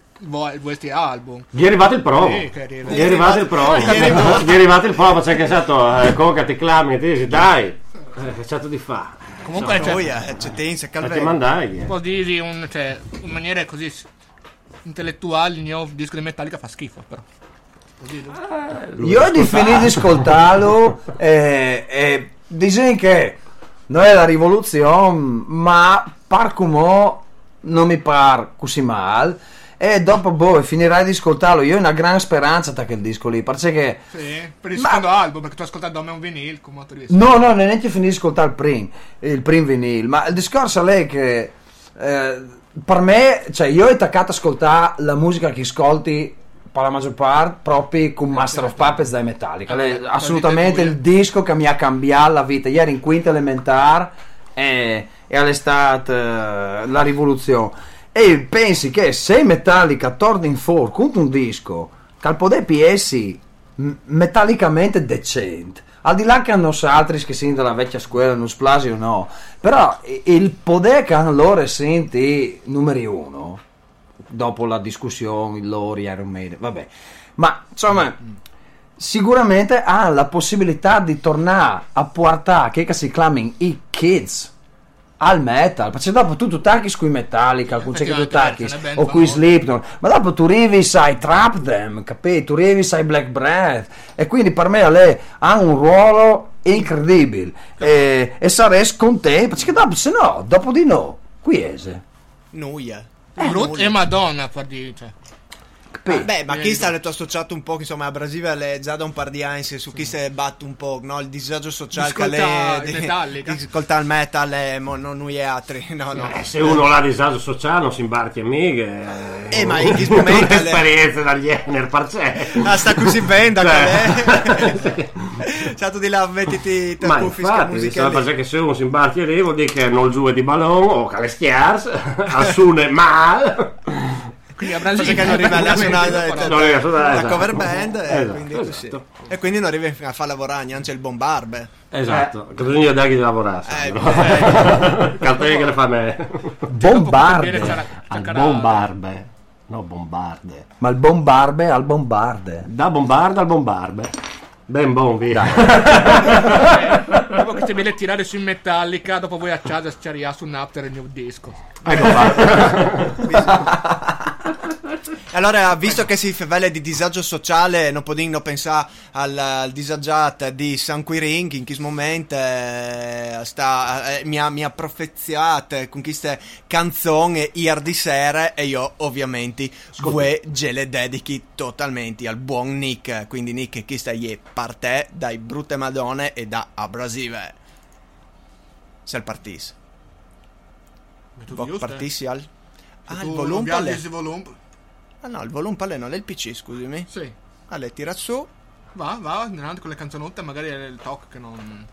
questi album. Gli è arrivato il promo. Sì, arriva. Gli è arrivato il promo. Gli è arrivato. Il promo, c'è che è stato eh, Coca ti clami e ti dici dai, eh, stato di fa. Comunque c'è Noia, eh, c'è Tense, E ti mandai. un po' di, di un, cioè, in maniera così intellettuale il mio disco di Metallica fa schifo però. Così, Io ho finito di ascoltarlo e, e dicono che non è la rivoluzione, ma par come non mi par così male. E dopo boh, finirai di ascoltarlo. Io ho una gran speranza da quel disco lì. Perché sì, per il Ma- secondo album perché tu hai ascoltato me un vinile come altro disco. No, no, neanche finito di ascoltare il prim, il prim vinile, ma il discorso è che eh, per me, cioè io ho attaccato ad ascoltare la musica che ascolti per la maggior parte proprio con Master of Puppets dai Metallica. Eh, È assolutamente il disco che mi ha cambiato la vita. Ieri in quinta elementare e, e all'estate eh, la rivoluzione. E pensi che se Metallica torna in fuori con un disco PS m- metallicamente decente. Al di là che hanno altri che sono della vecchia scuola non splasi o no. Però il potere che hanno loro senti numeri uno dopo la discussione loro Iron Maiden vabbè. Ma insomma sicuramente ha la possibilità di tornare a portare che si chiamano i kids al metal perché dopo tu tu tacchi con i Metallica con che tu tacchi o con i famosi. Slipknot ma dopo tu arrivi sai Trap Them capito tu arrivi sai Black Breath e quindi per me lei ha un ruolo incredibile. E, e sarei contento perché dopo se no dopo di no qui è Noia. Brut e Madonna per dire, Ah, beh, ma chi sta detto associato un po', insomma, a Brasile è già da un par di anni su chi si batte un po', no? Il disagio sociale che Ascolta lei il Metallica. di ascoltare il metal e mo- non noi altri, no, no. Eh, se uno ha disagio sociale non si imbarchi a mica. Eh, ma in che momento le- L'esperienza dagli Ener parcè. Ah, sta così bene da Cioè. Stato di là, mettiti te Ma puffi infatti, musica se uno si imbarchi lì vuol dire che non giù di ballone o che le schiars, assune mal. Quindi a Perché Brasile non arriva a suonare a la esatto. cover band e, Esatto, quindi esatto. e quindi non arriva a far lavorare neanche il bombarbe Esatto, che bisogna dargli di lavorare. Eh, no? Cartelle che le fa me. bombarde Al bombarbe. No, bombarde. ma il bombarbe al bombarde Da bombarda al bombarbe. Ben bon, via. Dopo che ti viene a tirare su Metallica, dopo voi a casa sciaria su un after il mio disco. Ecco fatto. Allora, visto che si fa vele di disagio sociale, non possiamo pensare al, al disagiato di San Quirin, che in questo momento eh, sta, eh, mi, ha, mi ha profeziato con queste canzoni ieri di sera e io ovviamente due gliele dedichi totalmente al buon Nick. Quindi Nick, questa è parte dai Brutte Madonne e da Abrasive. Se il partisse. Tu eh? partissi al... Ah, il pale. il volume. Ah no, il volume pale non è il PC, scusami. Sì. Allora, tira su. Va, va, avanti con le canzonotte, magari è il talk che non...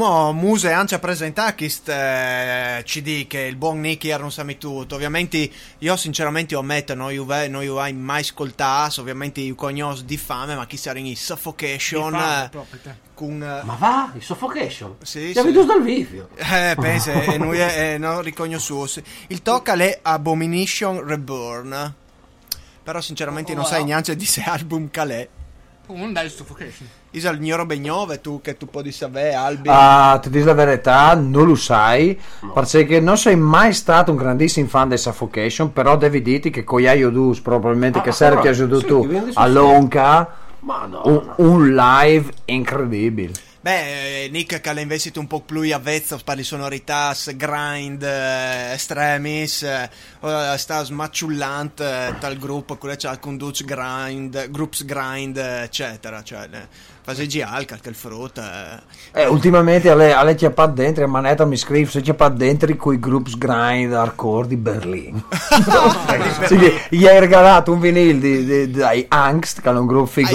Come Muse anche a presentare questo eh, CD che il buon Nicky non sa tutto. Ovviamente io sinceramente ammetto, non io non io hai mai ascoltato, ovviamente io conosco di fame, ma chi sta in Suffocation Infame, eh, con... eh, Ma va, il suffocation. Sì, ha sì. veduto dal video. Eh, pensa, e noi eh, non riconosciuto. Il tocca è Abomination Reborn. Però sinceramente non Oh, sai wow. neanche di se album calè. Un dai Suffocation. Isa il gnoro begnove tu che tu puoi sapere Albi. Ah, ti dico la verità, non lo sai, perché non sei mai stato un grandissimo fan di Suffocation, però devi dirti che Cogliaio Dus, probabilmente Ah, che sarebbe piaciuto sì, tu, ti vendi sul a Lonca, Madonna. un, un live incredibile. Beh, eh, Nick che l'ha investito un po' più avvezzo per le sonorità, grind, eh, extremis, eh, sta smacciullant eh, tal gruppo, quello c'ha il conduce grind, groups grind, eccetera, cioè, eh, fase gial, calca il frutta. eh. Eh, ultimamente alle, alle chiappat dentro, a manetta mi scrive se chiappat dentro con i groups grind hardcore di Berlino. Sì, che gli hai regalato un vinil di, di- dai Angst, che è un gruppo figo.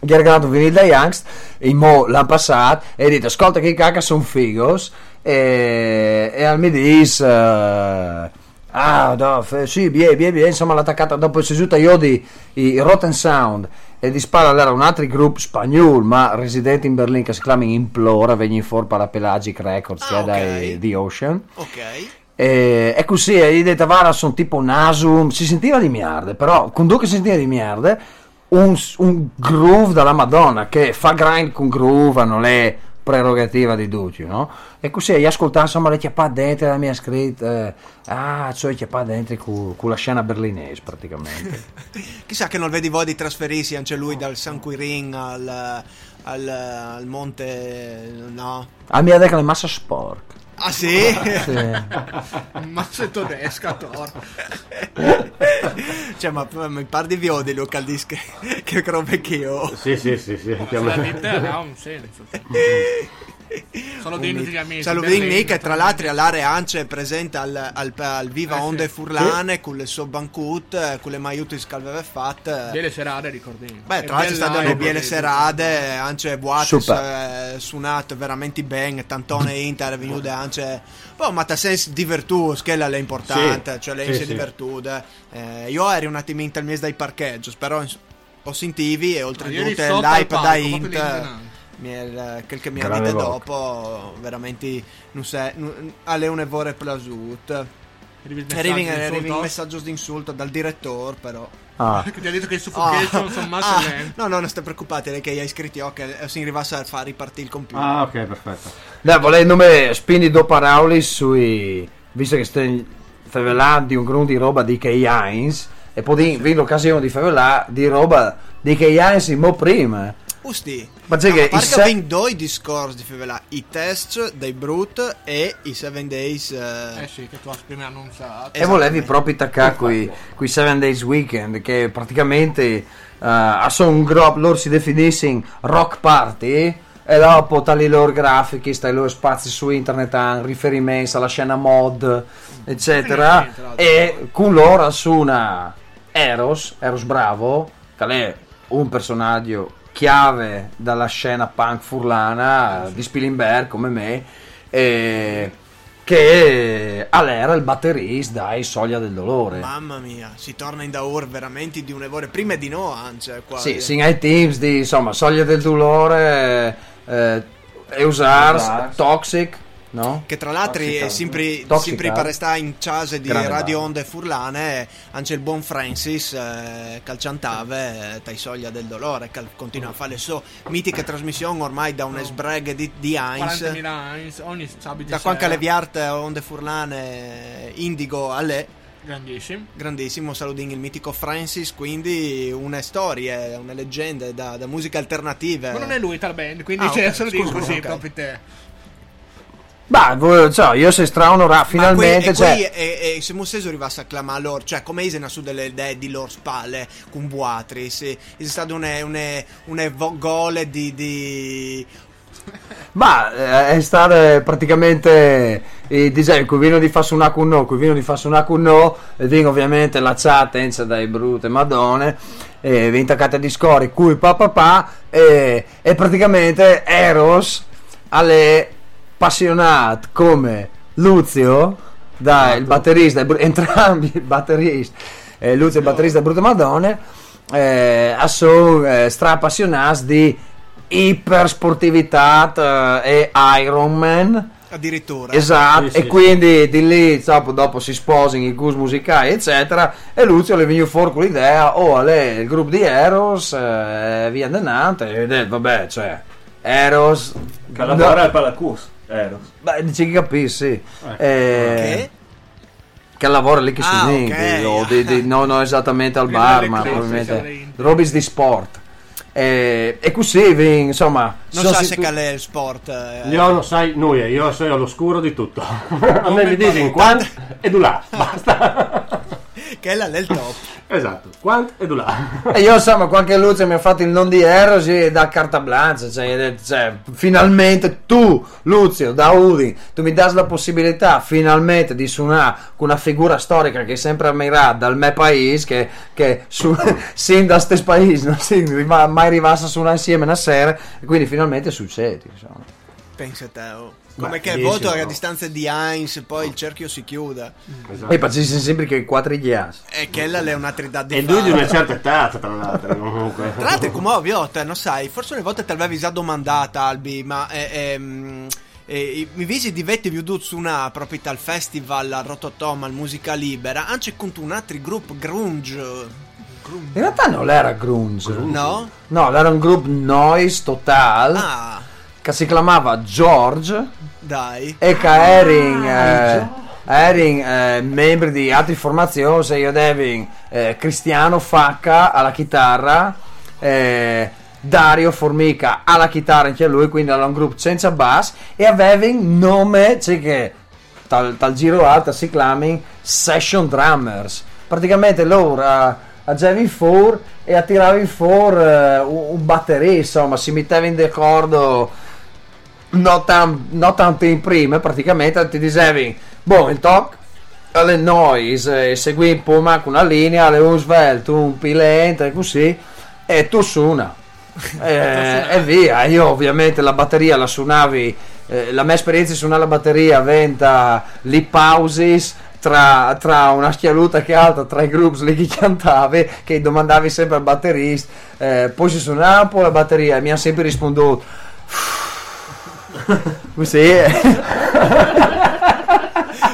Gli ha regalato un vinil dai Angst, e mo l'ha passato e ha detto ascolta che cacca sono figos e, e al mi dice eh, ah no, f- sì bien bien bien insomma l'ha attaccata dopo si giunta io di i Rotten Sound e di spalla era un altro gruppo spagnolo ma residente in Berlino che si chiama Implora vegni fuori per la Pelagic Records che Ah, è dai ok. The Ocean Ok. e, e così, e gli detto, Vara, sono tipo Nasum, si sentiva di merda, però con due che si sentiva di merda, un, un groove dalla Madonna, che fa grind con groove, non è prerogativa di Ducci, no? E così, insomma, le chiappate dentro, la mia scritta, ah, cioè chiappate dentro con, con la scena berlinese, praticamente. Chissà che non vedi voi di trasferirsi anche lui dal San Quirin al, al, al monte, no? A mia che le massa sporca. Ah sì? Sì. Ma sei tedesca, Tor. cioè, ma mi par di vio dei local disc che, robe che io. Sì, sì, sì, sì. La vita ha un senso. Sono dei nostri amici. Saludin Berlino, Nick, tra l'altro all'area Ance è presente al, al, al Viva Eh, sì. Onde Furlane con le suo bancut, con le maiutis che aveva fatte. Delle serate, ricordiamo. Beh, tra l'altro sta dando belle serate, anche Boatis Super. eh, suonato veramente bene, tantone Inter è venuto anche... Poi, ma ta senso divertuto, che è l'importante, Sì, cioè lei sì, si è sì. divertuta. Eh, io ero un attimino al mese dai parcheggi, però ins- ho sentivi e oltretutto l'hype da palco, proprio Inter... l'impressionante. Mi è il- quel che mi ha detto dopo, veramente non sé, non- alle un'evore plasut. Arrivi il Arrivi messaggio un di insulto dal direttore, però. Ah. Che ti ha detto che i suffocation Ah, sono ah, no, no, non stai preoccupati, lei che gli ha iscritti oh, che si arrivasse a far ripartire il computer. Ah, ok, perfetto. Dai, volendo me spindi due parole sui visto che stai favelando di un gruppo di roba di Key Heinz e poi vi l'occasione di favelare di roba di Key Heinz mo prima Usti. Ma c'è no, che a i parte se- due discorsi di favela, i test dei Brute e i 7 Days. eh, Eh sì, che tu hai prima annunciato. e volevi proprio attaccare quei, quei 7 Days Weekend che praticamente eh, sono un gruppo loro si definiscono rock party e dopo tali loro grafici stai loro spazi su internet hanno riferimenti alla scena mod eccetera Niente, e con loro suona Eros Eros Bravo che è un personaggio chiave dalla scena punk furlana di Spilimberg come me e che all'era il batterista dai Soglia del Dolore Mamma mia, si torna in daur veramente di un'evore. Prima di no, anzi, quasi. sì, sì, ai teams di insomma Soglia del Dolore eh, Eusars Eusars. Toxic no? Che tra l'altro è sempre, sempre per restare in case di Grande Radio. Onde Furlane, anche il buon Francis eh, calciantave eh, Tai Soglia del Dolore, che continua a fare le sue mitiche trasmissioni ormai da un sbreg di, di Heinz. 40.000 Heinz, ogni sabato Da quando le viarte Onde Furlane Indigo alle Grandissimo. grandissimo saludin il mitico Francis quindi una storia una leggenda da, da musica alternativa Ma non è lui tal band, quindi Ah, c'è ok, solo scusa, così, ok. proprio te. Voi- cioè, io sei straonorato finalmente Ma qui, cioè, e e, se Musseso arrivasse a clamare loro, cioè come Isena su delle idee di loro spalle con Buatri, se è stato un une vo- gole di, di... Ma eh, è stato praticamente il disegno, qui vino di fare una con no, qui vino di fare una con no, e vengo ovviamente la chat enza dai brute madone, e vi intaccate di scori, cui papà pa, e, e praticamente Eros alle appassionato come Luzio, da, il batterista, il bru- entrambi il batterista, eh, Luzio il batterista Brute Madone, eh, sono eh, stra appassionati di ipersportività eh, e Ironman. addirittura. Esatto, Sì, sì, e quindi di lì dopo, dopo si sposano i gus musicali, eccetera. E Luzio le viene fuori con l'idea: oh, lei, il gruppo di Eros, eh, via andante, e vabbè, cioè, Eros. Che lavora al Palacus. Eros. Beh, dici che capisci, sì. Ecco. Che? Eh, che lavora lì che Ah, si ok. o di- di- no, no, esattamente al bar, ma probabilmente siamo Robis di sport. E, e così, insomma... Non situ- se qual è il sport. eh. Io non sai, noi, io sono all'oscuro di tutto. A me mi dici in quant e du là. Basta. Che è la del top. esatto, quant e du là. E io insomma qualche luce mi ha fatto il non di Eros e da carta blanca cioè, eh, cioè, finalmente tu Luzio da Udin tu mi dai la possibilità finalmente di suonare con una figura storica che è sempre ammirata dal mio paese che, che su, sin da stesso paese non si riva- mai arrivasse a suonare insieme una sera e quindi finalmente succede insomma. Pensa a te. oh. Come che dieci, voto a no. distanza di Heinz, poi il cerchio si chiude. Esatto. e sono sempre che i quattro ghias E che è un'altra età di E lui di una certa età, tra l'altro, comunque. Tra l'altro, come ovvio, te non sai, forse una volta te l'avevi già domandata, Albi, ma eh, ehm, eh, mi visi di vette vi su una proprio al festival a Rototom al Musica Libera, anche con un altro gruppo grunge, in realtà non era grunge no? no era un gruppo noise total Ah, che si chiamava George dai. e che erano eh, erano, eh, membri di altre formazioni se io devi eh, Cristiano Facca alla chitarra eh, Dario Formica alla chitarra anche lui quindi un gruppo senza bass e avevano nome cioè che tal, tal giro alto si chiamano Session Drummers praticamente loro eh, aggiavi fuori e attiravi fuori eh, un, un batteria insomma si metteva in d'accordo non, tan- non tanto in prima, praticamente ti dicevi, boh, il talk alle noise, e segui un po' ma con una linea, alle un svelto, un pilente così, e tu suona. e, e via, io ovviamente la batteria la suonavi, eh, la mia esperienza di suonare la batteria venta li pausis tra, tra una schialuta che altra, tra i gruppi lì che cantavi, che domandavi sempre al batterista, eh, poi si suonava un po' la batteria e mi ha sempre risponduto così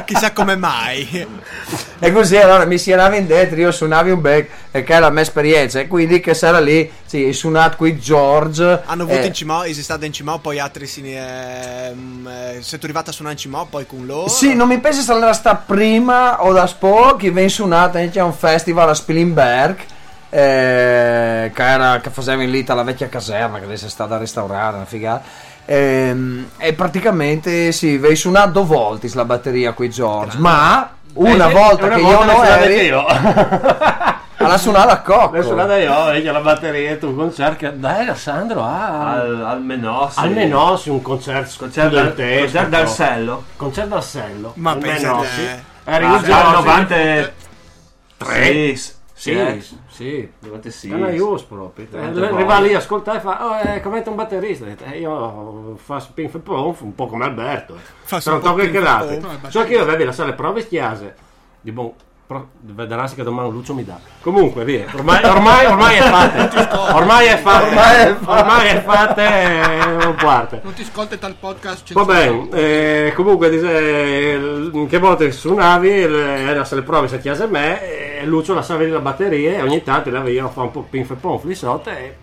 Chissà come mai. e così allora mi si andava in dentro io suonavi un back e che è la mia esperienza e quindi che sarà lì sì, suonato qui George Hanno avuto eh, in Cimò, è stato in Cimò, poi altri si ehm, eh, sei arrivata a suonare in Cimò, poi con loro. sì non mi penso se sarà sta prima o da spo che viene suonata anche a un festival a Spilimberg eh, che, era, che faceva in lì la vecchia caserma che adesso è stata restaurata una figata Ehm, e praticamente sì, avevi suonato due volte la batteria qui George ma una Eh, volta una che volta io non eri io. alla suonata a cocco L'ho suonata io, e la batteria e tu un concerto. Dai, Alessandro, ah. Al, almeno sì. Almeno sì, un concerto Concerto dal, studentesco, concerto dal. Sello. Concerto al Sello. Ma Ah, un già giorno, al 93. Sì, Sì, sì, eh. sì. 96. È una ius proprio. Eh. Arriva lì, ascolta e fa, oh, è come un batterista. Eh, io faccio pinf e ponf, un po' come Alberto. Fa Sono un po' e che. So che io avevi la sala prove schiase. Di buon. Pro, vedrà che domani Lucio mi dà. Comunque, via. Ormai, ormai, ormai è fatta. Ormai è fatta. Ormai è fatta. Ormai è fatta e non parte. Non ti ascolti tal podcast Va bene, eh, comunque dice, eh, che volte suonavi, il- era se le prove si chiese a me, e Lucio lasciava lì la batteria e ogni tanto la io fa un po' pinf e ponf lì sotto e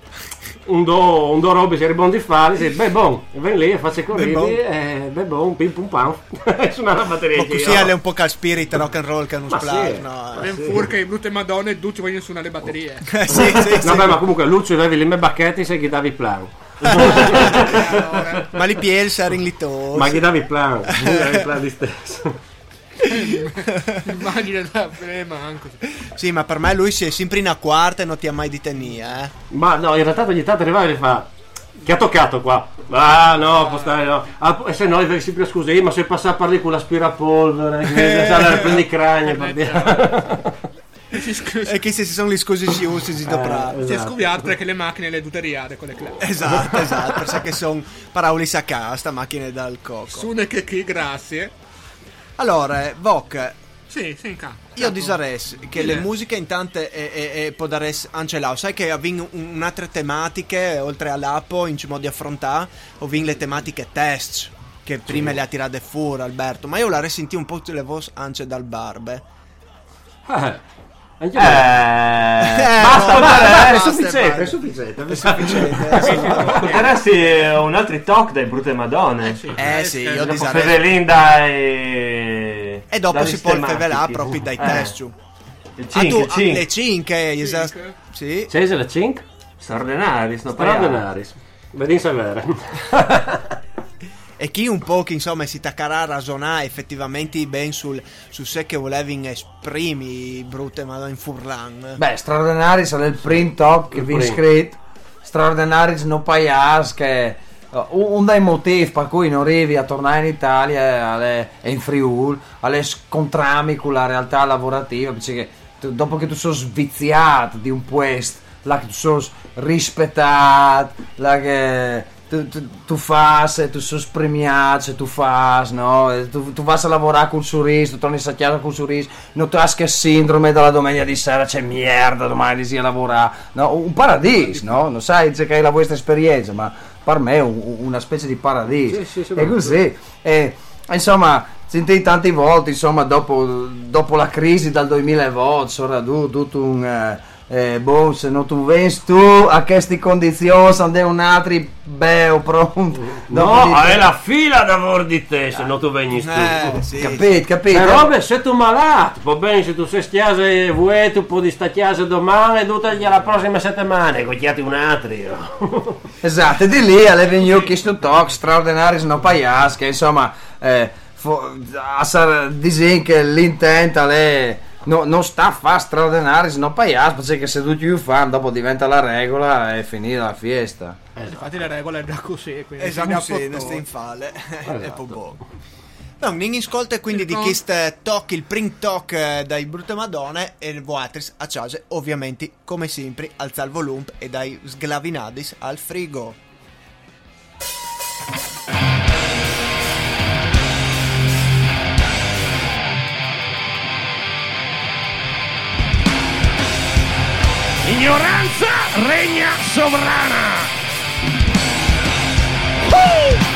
un do, un do robi si ribondi fare, dice, beh bon, e ven lì e faccio i bon. corridi e beh bon, pim pum pam, e suonare la batteria. Ma così è un po' cal spirit rock and roll che non splash, sì. no? Ben sì. furca, i brutte madonne, tutti vogliono suonare le batterie. Eh, sì, sì, sì. Vabbè, ma comunque Lucio avevi le mie bacchetti se gli davi il plan. Ma li piels erano lì tosi. Ma gli davi il plan, gli davi il plan di stesso. Immagine da eh, manco. Sì, ma per me lui si è sempre in a quarta e non ti ha mai di tenia, eh. Ma no, in realtà ogni tanto arrivava e fa. Che ha toccato qua? Ah no, può stare no. Ah, e se no, devi sempre scusi, ma se passa per lì con l'aspirapolvere, eh, prendi i crani per dire. E E che se si sono gli scusi si usano si doprà. si è esatto. scoviato perché le macchine le duteriate con le classe. Esatto, esatto, perché sono parole a casta, macchine dal coco. Sune che chi, grazie. Allora, Voc, Sì, sì, in ca. io disares che le musiche intanto e, e, e podares anche là, sai che avvin un'altra tematiche oltre all'apo in modo di affrontare, ovvin le tematiche test che prima le ha tirate fuori Alberto, ma io la resentì un po' le vos anche dal barbe. Eh, anche Eh, Eh, basta, no, basta, basta, è sufficiente, basta. è sufficiente. È sufficiente. eh, sì. Potresti un altro talk dai brutte madonne. Eh sì, io Dopo disares. Fevelinda e... E dopo si può tematiche. fevelare proprio dai Eh, test. Le Ah, tu, cinque, ah, cinque. le 5, esatto. Sì. Cese la cink? Straordinaris, no paias. Straordinaris. Vedin severe. E chi un po' che insomma si taccarà a ragionare effettivamente ben sul, su se che volevi esprimi brutte ma in furlan. Beh, Straordinaris è il print talk che vi print. scritto. Straordinaris no paias che uh, un dei motivi per cui non arrivi a tornare in Italia alle- e in Friuli, alle scontrami con la realtà lavorativa, perché tu- dopo che tu sei sviziato di un puesto, là che tu sei rispettato, là che tu, tu, tu fai, tu sei premiato, tu fai, no? Tu, tu vai a lavorare col sorriso, tu torni a casa col sorriso, non ti hai che sindrome dalla domenica di sera, c'è merda, domani si a lavorare, no? Un paradiso, no? Non sai se che è la vostra esperienza, ma per me è un- una specie di paradiso. Sì, sì, sì, è così. E, insomma, sentite tante volte, insomma, dopo, dopo la crisi dal 2008, sono tutto un... eh, boh, se non tu vens tu a queste condizioni, sono un altro beo pronto. No, è la fila d'amor di te se non tu vegni tu. Eh, sì. Capite, capite? E robe, se tu malato, va bene se tu sei stiase vuoi, tu puoi sta chiesa domani e tutti la prossima settimana, cogliati un altro. Esatto, di lì alle venuto questo talk straordinario no paias che insomma eh, fo- a sar- disin che l'intento è no, non sta a fare straordinario no paias perché se tutti lo fanno dopo diventa la regola e finita la fiesta Infatti le regole è già così. Quindi Esatto, bisogna sì, non fottore. stai in falle. Esatto. È po' buono. No, in ascolta quindi di questo talk, il print talk eh, dai brutte madonne e voatris a casa, ovviamente, come sempre, alza il volume e dai sglavinadis al frigo. Ignoranza regna sovrana. Y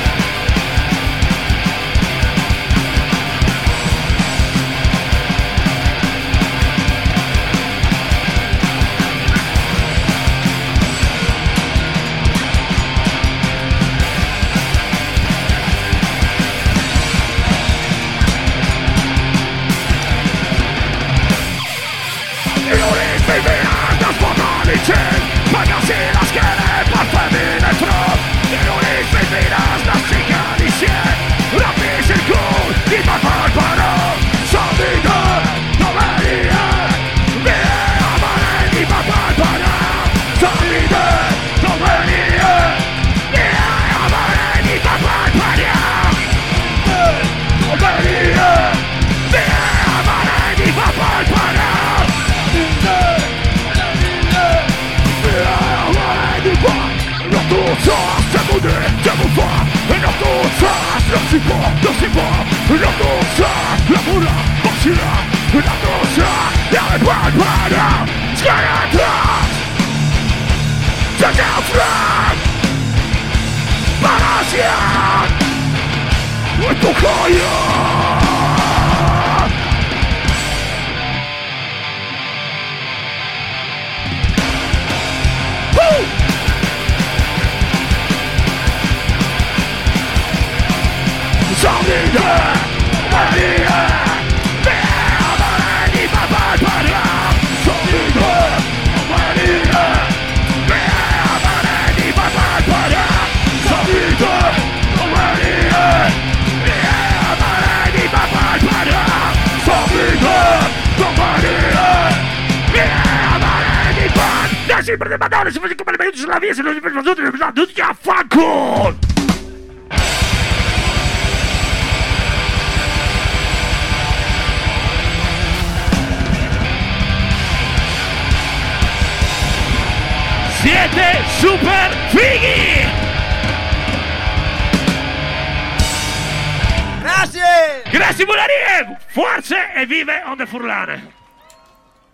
Wybierasz na ściganie txiko txiko lurra laguna azizak lurra laguna berakoa bada skaia txaka burak marasia hobegaia Sempre de Madonna, se fosse come le meglio sulla via, se non si ferma tutti, tutti a Siete super fighi! Grazie! Grazie Mularie! Forze e vive Onde Furlane!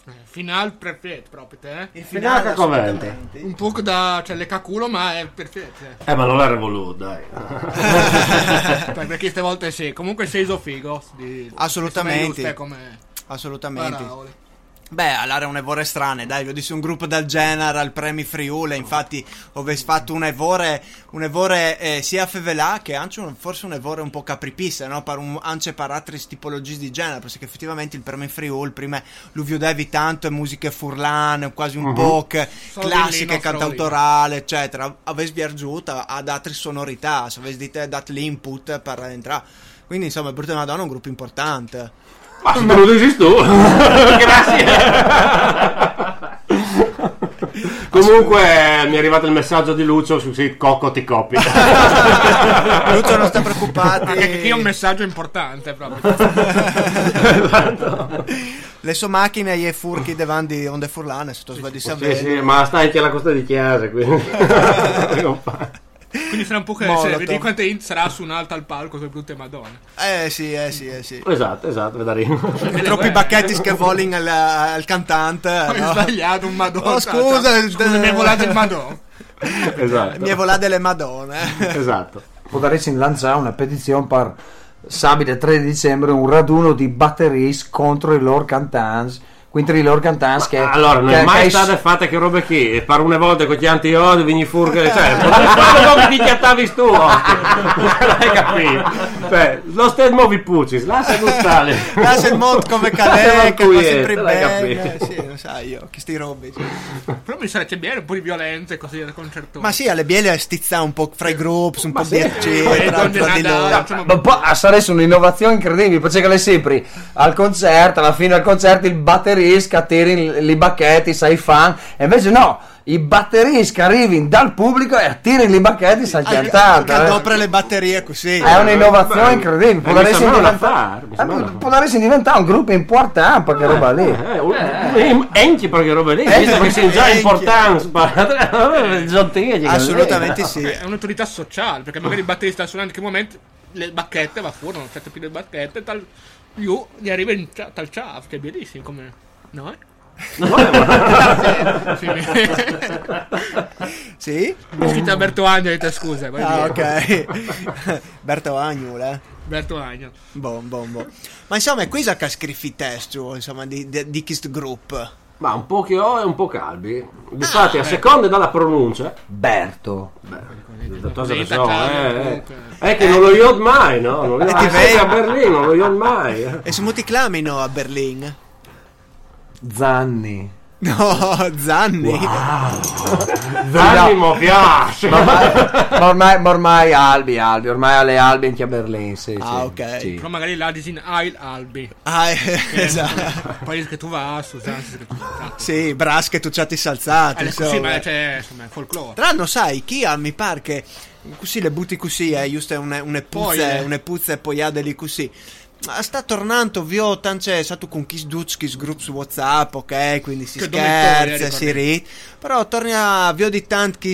Eh, Final perfetto proprio te. eh. Il Finale assolutamente. Un po' da cioè le caculo, ma è perfetto. eh. Eh, ma non era voluto, dai. Perché queste volte sì. Comunque sei so figo. Di, Assolutamente. come Assolutamente. parole. Beh, allora un'evore strane, dai, vi disse un gruppo del genere al Premi Friuli, infatti avessi fatto un evore, un evore eh, sia fevelà che anche un- forse un evore un po' capripista, no? Per un, anche per altre tipologie di genere, perché effettivamente il Premi Friuli prima lo vedevi tanto in musiche furlane, quasi un po' che Solo di classiche, cantautorale, eccetera. Avessi viaggiato ad altre sonorità, se avessi dato l'input per entrare. Quindi insomma, il Brutto Madonna è un gruppo importante. Ma se me lo dici tu. Grazie. Comunque mi è arrivato il messaggio di Lucio su sito Cocco ti copi. Lucio non sta preoccupati. Anche qui è un messaggio importante proprio. Le sue macchine e i furchi davanti onde furlane, se tu svedi sì, sì, ma stai anche alla costa di chiesa, quindi. Non fa- Quindi fra un po' che se vedi quante int sarà su un'alta al palco con brutte madonne. Eh sì, eh sì, eh sì. esatto, esatto, vedarino. Troppi bacchetti scavolling al, al cantante. Ho no? sbagliato un madonna. Oh, scusa, scusa, mi è volato il madonna. esatto. Mi è volata delle madonne. Esatto. Potresti lanciare una petizione per sabato 3 dicembre un raduno di batteries contro i loro cantanti contro i loro cantanti che allora, non che- è mai state fatte che robe qui. E per una volta con gli anti-odi, vigni furghe, cioè, quando che ti chiattavi tu, hai capito? Cioè, lo stesso movi pucci, lascia gustare. Lascia il mondo come Lascia che il sempre l'hai bene. Sì, lo sai io, che sti robi. sì. Però mi sarebbe bene un po' di violenza e così da concertone. Ma sì, alle biele stizza un po' fra i gruppi, un po' sì. donne fra di loro. ma poi ah, sarebbe un'innovazione incredibile perché le sempre al concerto alla fine del concerto il batterista tiri i bacchetti sai fan e invece no i batteristi arrivano dal pubblico e attirano i bacchetti sai Che cantante adopera le batterie così. è un'innovazione Beh, incredibile eh, potresti sembra un diventare sembra un eh, affare. potresti diventare un gruppo importante per che roba lì Eh, un- Enchi perché robe lì, visto che sono già Enchi. importanti. Gentili, Assolutamente sì. È un'autorità sociale, perché magari il batterista suona in che momento le bacchette va fuori, non c'è più le bacchette, tal io gli arriva in tal ciao, che è bellissimo come... No? Sì, Sì? mi scritto Alberto Agno, te scusa, Ah, ok. Berto Agnul, eh. Alberto Agno. Bon, bon, bon. Ma insomma, è qui che scrivi testo, insomma, di, di, di questo gruppo. Ma un po' che ho e un po' calbi. Infatti, a seconda dalla pronuncia, Berto italiano, eh, eh. è che non lo iod mai, no? Non lo E iod ah, vedi? a Berlino, non lo iod mai. eh. E siamo ti clamino a Berlino? Zanni No, Zanni. Zanni mi piace. ma ormai, ma ormai, ma ormai Albi, Albi, ormai alle Albi anche a Berlino. Sì, Ah, sì, ok. sì. Però magari là disin Ail Albi. Ah, eh, esatto. Poi che tu va, Susanne, che tu. Sì, brasche tu ci salzati. Eh, così, insomma. ma c'è, insomma, è folklore. Tra l'altro, sai, chi ha, mi pare che così le butti così, eh, giusto une, une Poi, puzze, eh. une puzze poiade lì così. Sta tornando, vio, tance, stato con chi duc, chi group su WhatsApp, ok, quindi si Che scherza, si ricordi. rit. Però torna, vio di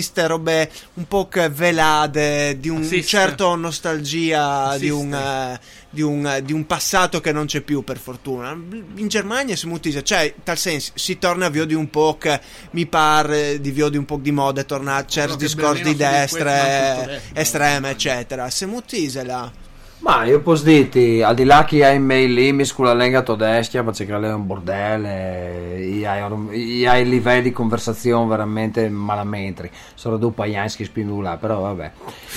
ste robe un po' che velade, di un Assiste. certo nostalgia, di Assiste. un, eh, di, un, eh, di un passato che non c'è più, per fortuna. In Germania si mutisa, cioè, tal senso, si torna a vio di un po' che mi pare di vio di un po' di moda, torna a certi discorsi di di destre, detto. estreme, eccetera. Se mutise là. Ma io posso dirti, al di là che hai mail lì, scusa la lingua tedesca, perché è un bordello, hai, livelli di conversazione veramente malamentri. Sono due paianski spindula, però vabbè.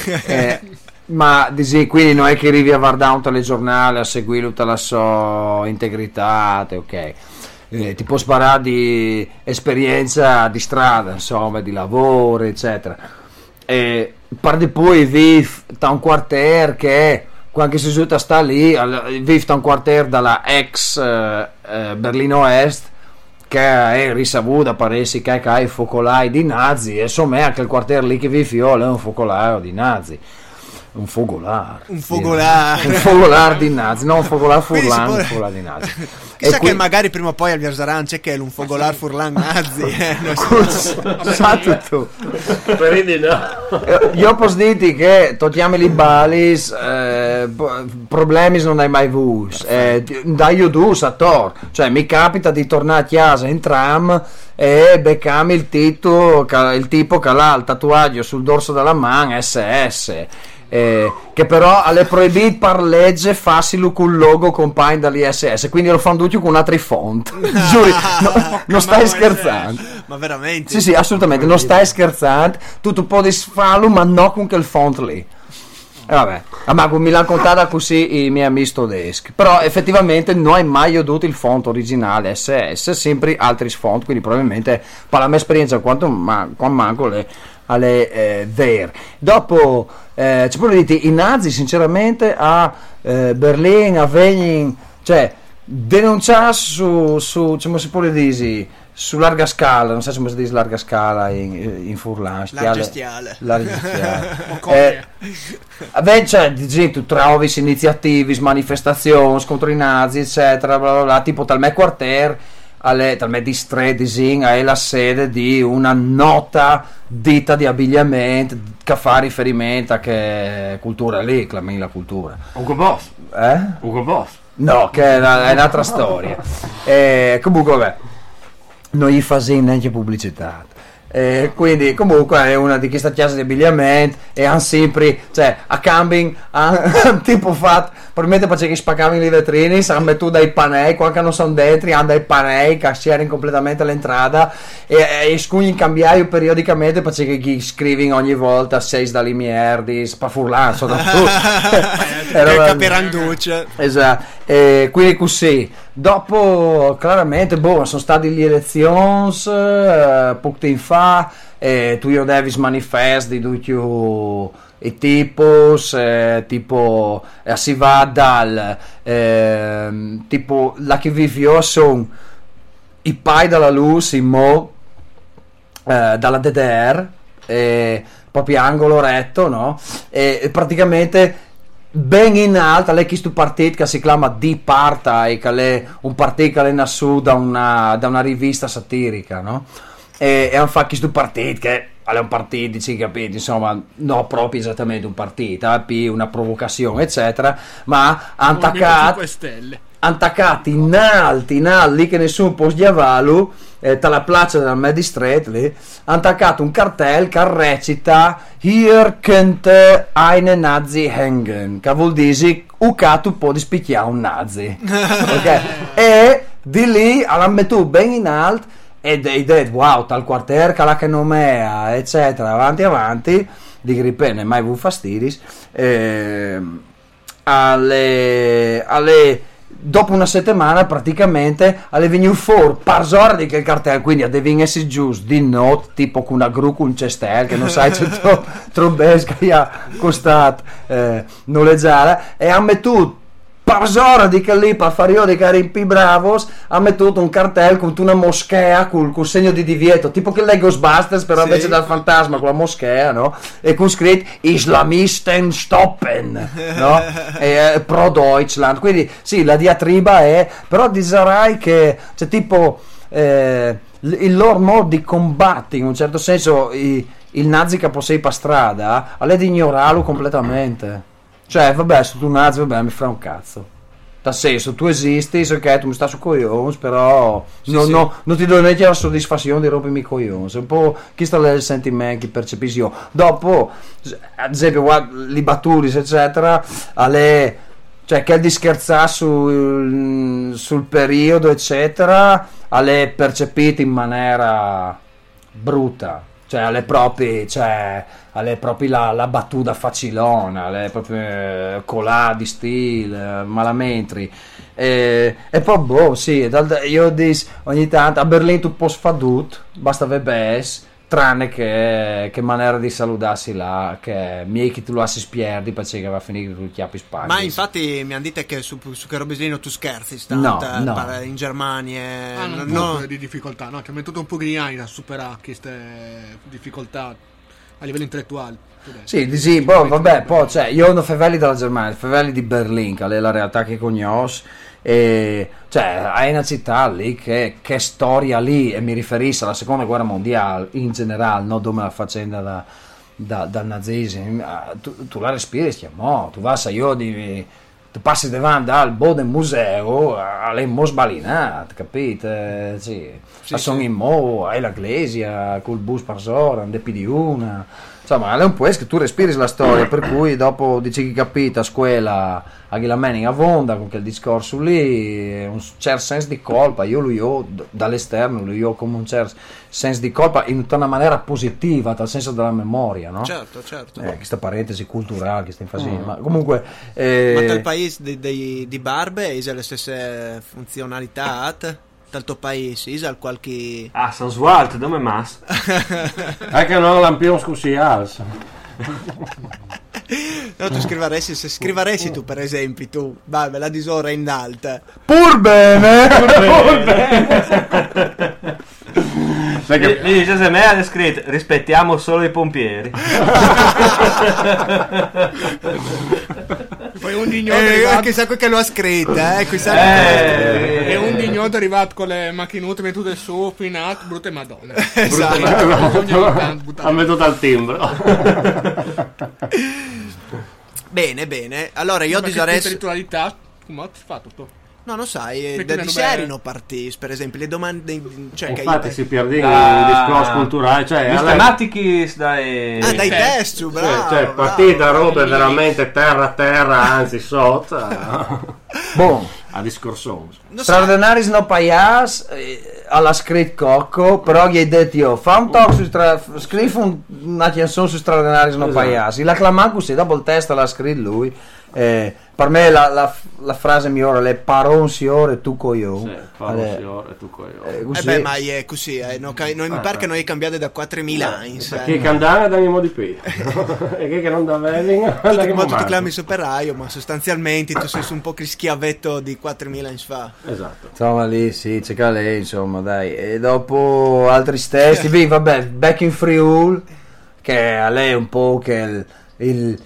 Eh, ma dici, quindi non è che arrivi a guardare un telegiornale, a seguire tutta la sua integrità, te, ok. Eh, ti può sparare di esperienza di strada, insomma, di lavoro, eccetera. E par di poi vive da un quartiere che si giunta sta lì, al- quartiere dalla ex eh, eh, Berlino Est che è risavuta paresi che ha i focolai di nazi e insomma anche il quartiere lì che vive io è un focolaio di nazi un focolare Un focolare. un focolare di nazi non un si furlano può- un focolare di nazi Chissà E qui- che magari prima o poi al Vierzaran c'è che è un fogolar furlan nazi. eh, non so. Tu. Quindi no. Eh, Io posso dirti che togliamo i balis, eh, problemi non hai mai avuto. Eh, dai io tu, Sator. Cioè, mi capita di tornare a casa in tram e beccami il, tito, il tipo che ha il tatuaggio sul dorso della mano SS. Eh, che però alle proibito per legge con il logo compagno dall'ISS quindi lo fanno tutti con altri font giuri no- non stai scherzando Ma veramente? sì sì assolutamente non stai scherzando tu, tu puoi farlo ma non con quel font lì e vabbè, Ah, ma mi l'hanno contata così i miei amici tedeschi. Però effettivamente non hai mai avuto il font originale SS, sempre altri font, quindi probabilmente per la mia esperienza quanto, ma, quanto manco le, alle eh, there. Dopo, eh, ci può dire, i nazi sinceramente a eh, Berlino, a Venin, cioè denunciare su, su come si può dire, su larga scala, non so come si dice larga scala in, in furlan, stiale. larga stiale. Eh, cioè, tu trovi iniziative, manifestazioni contro i nazi, eccetera, bla bla bla, tipo tal me quartier, alle, tal me distretting, è la sede di una nota ditta di abbigliamento che fa riferimento a che cultura lì, clami la cultura. Ugo Boss. Eh? Ugo Boss. No, che è, una- è un'altra storia. Eh, comunque, vabbè, non gli fa sì neanche pubblicità. Eh, quindi comunque è una di queste chiese di abbigliamento e hanno sempre cioè a camping hanno tipo fatto probabilmente perché spaccavano le vetrine hanno messo dai panei quando non sono dentro hanno dai panei che c'erano completamente all'entrata e, e scugli in cambiaio periodicamente perché gli scrivono ogni volta sei da limier di spafurlan soprattutto Che Era- capiranduce. Esatto, e quindi così. Dopo, chiaramente, boh, sono state le elezioni, eh, poco tempo fa, e tu io Davis manifesti di tutti i tipos, eh, tipo, eh, si va dal, ehm, tipo, la che vivió sono i pai dalla luce, in mo, eh, dalla DDR, eh, proprio angolo retto, no? E praticamente ben in alto, lei questo partito che si chiama Die Partei, che è un partito che è nato da una, da una rivista satirica, no? E, e hanno fatto questo partito che è un partito, dici, capito, insomma, no proprio esattamente un partito, più una provocazione, eccetera, ma hanno attaccato 5 Stelle. Attaccati in alti, in alti, che nessuno può schiavarlo, eh, tra la piazza del Medistrate lì, hanno attaccato un cartello che recita Hier könnte eine Nazi hängen, che vuol dire che tu puoi spicchiare un nazi. Ok? E di lì hanno messo ben in alto ed hai detto wow, tal quartier che la che non è, eccetera, avanti avanti, di gripene, mai vu fastidis. Ehm, alle, alle- dopo una settimana praticamente alle venuto fuori parzora di quel cartello quindi a devi essere giusto di notte tipo con una gru con un cestel che non sai se troppo trombesca ha costato eh, noleggiare e ha mettuto parzora di che lì per fare io di che riempi bravos ha mettuto un cartello con una moschea col, col segno di divieto tipo che lei Ghostbusters però invece dal fantasma con la moschea no? e con scritto Islamisten stoppen no? e, eh, pro Deutschland quindi sì la diatriba è però disarai che c'è tipo eh, il loro modo di combattere in un certo senso i- il nazi che possei per strada è di ignorarlo completamente cioè vabbè se tu nazi vabbè mi fa un cazzo. Nel senso tu esisti ok tu mi stai su coglioni però no- sì. no- non ti do neanche la soddisfazione di rompermi i coglioni è un po' chi sta il sentimento che percepisci io. Dopo ad esempio guarda, li batturis eccetera alle cioè che di scherzare sul, sul periodo eccetera alle percepite in maniera brutta. Cioè alle proprie cioè alle proprio la, la battuta facilona alle proprio colà di stile malamentri e, e poi boh sì dal- io dis ogni tanto a Berlino tu puoi fare tutto basta VBS tranne che, che maniera di salutarsi là che miei che tu lo assi spierdi perché va a finire che tu chiappi spaghi Ma infatti mi hanno detto che su, su che Robeslino tu scherzi No, stante, no. in Germania. eh, Hanno no- un no. di difficoltà, no? Ci ha mettuto un po' di anni a superare queste difficoltà a livello intellettuale. Sì, sì, boh, vabbè, poi cioè, io non favelli dalla Germania, favelli di Berlino, è la realtà che conosco, e cioè, hai una città lì che, che storia lì, e mi riferisco alla seconda guerra mondiale in generale, non come la faccenda da, da- dal nazismo, ah, tu, tu la respiri mo, tu vai a io di... Tu passi davanti al Boden Museo, alle mo sbalinate, capite? Sì. Sì, sono sì. in mo, hai la Glesia, col bus per ora, un depi di una. Insomma, è un po' che tu respiri la storia, per cui dopo dici che capita a scuola a Ghilameni a Vonda con quel discorso lì, un certo senso di colpa, io lo io dall'esterno, lo io come un certo senso di colpa in una maniera positiva, dal senso della memoria, no? Certo, certo. Eh, questa parentesi culturale che stiamo facendo, ma comunque... eh, Ma tal paese di, di, di Barbe ha le stesse funzionalità? Dal tuo paese ha qualche... Ah, San Swalt, dove mas? Anche non lampione scusi alza. No, tu scriveresti, se scriveresti tu per esempio, tu, Barbe, la disora in alta. Pur bene! Sai che Mi dice se me ha scritto rispettiamo solo i pompieri. Poi un dignoto Eh, arrivato, chissà quel che lo ha scritta, eh, chissà Eh, e un dignoto arrivato con le macchinute mettute su, finato, brutte madonna. Esatto. Ha venuto al timbro. Bene, bene. Allora io Perché disarei... questa ritualità, come ho fatto tutto? No, non sai, eh, Perché da di serino partì, per esempio, le domande... Cioè, che Infatti io- si perde in Ah. discorso culturale. Cioè, alla- Systematicis dai... Ah, dai test, Cioè, bravo. cioè, bravo. partire da robe veramente terra a terra, anzi sotto, a, Boh. a discorsone. Non sai- Straordinaris no paias eh, alla scritto Cocco, però gli hai detto io, fa un talk su stra- scrivi un- una canzone su Straordinaris no Esatto. paias. La clamanco così, dopo il testo l'ha scritto lui. Eh, per me la, la- la frase migliore è paron signore tu coglione. Sì, parlo signore, tu coglione. Eh, Eh così. beh, ma è così, eh, no, ca- noi mi pare che noi cambiate da 4000 anni. Chi che andare da mimo di P e chi che non da Velling da Tutti, che ma tu ti chiami superaio, ma sostanzialmente tu sei un po' che schiavetto di 4000 anni fa. Esatto. Insomma lì sì, c'è che lei insomma dai. E dopo altri beh, vabbè, Back in Friul, che a lei è un po' che il, il,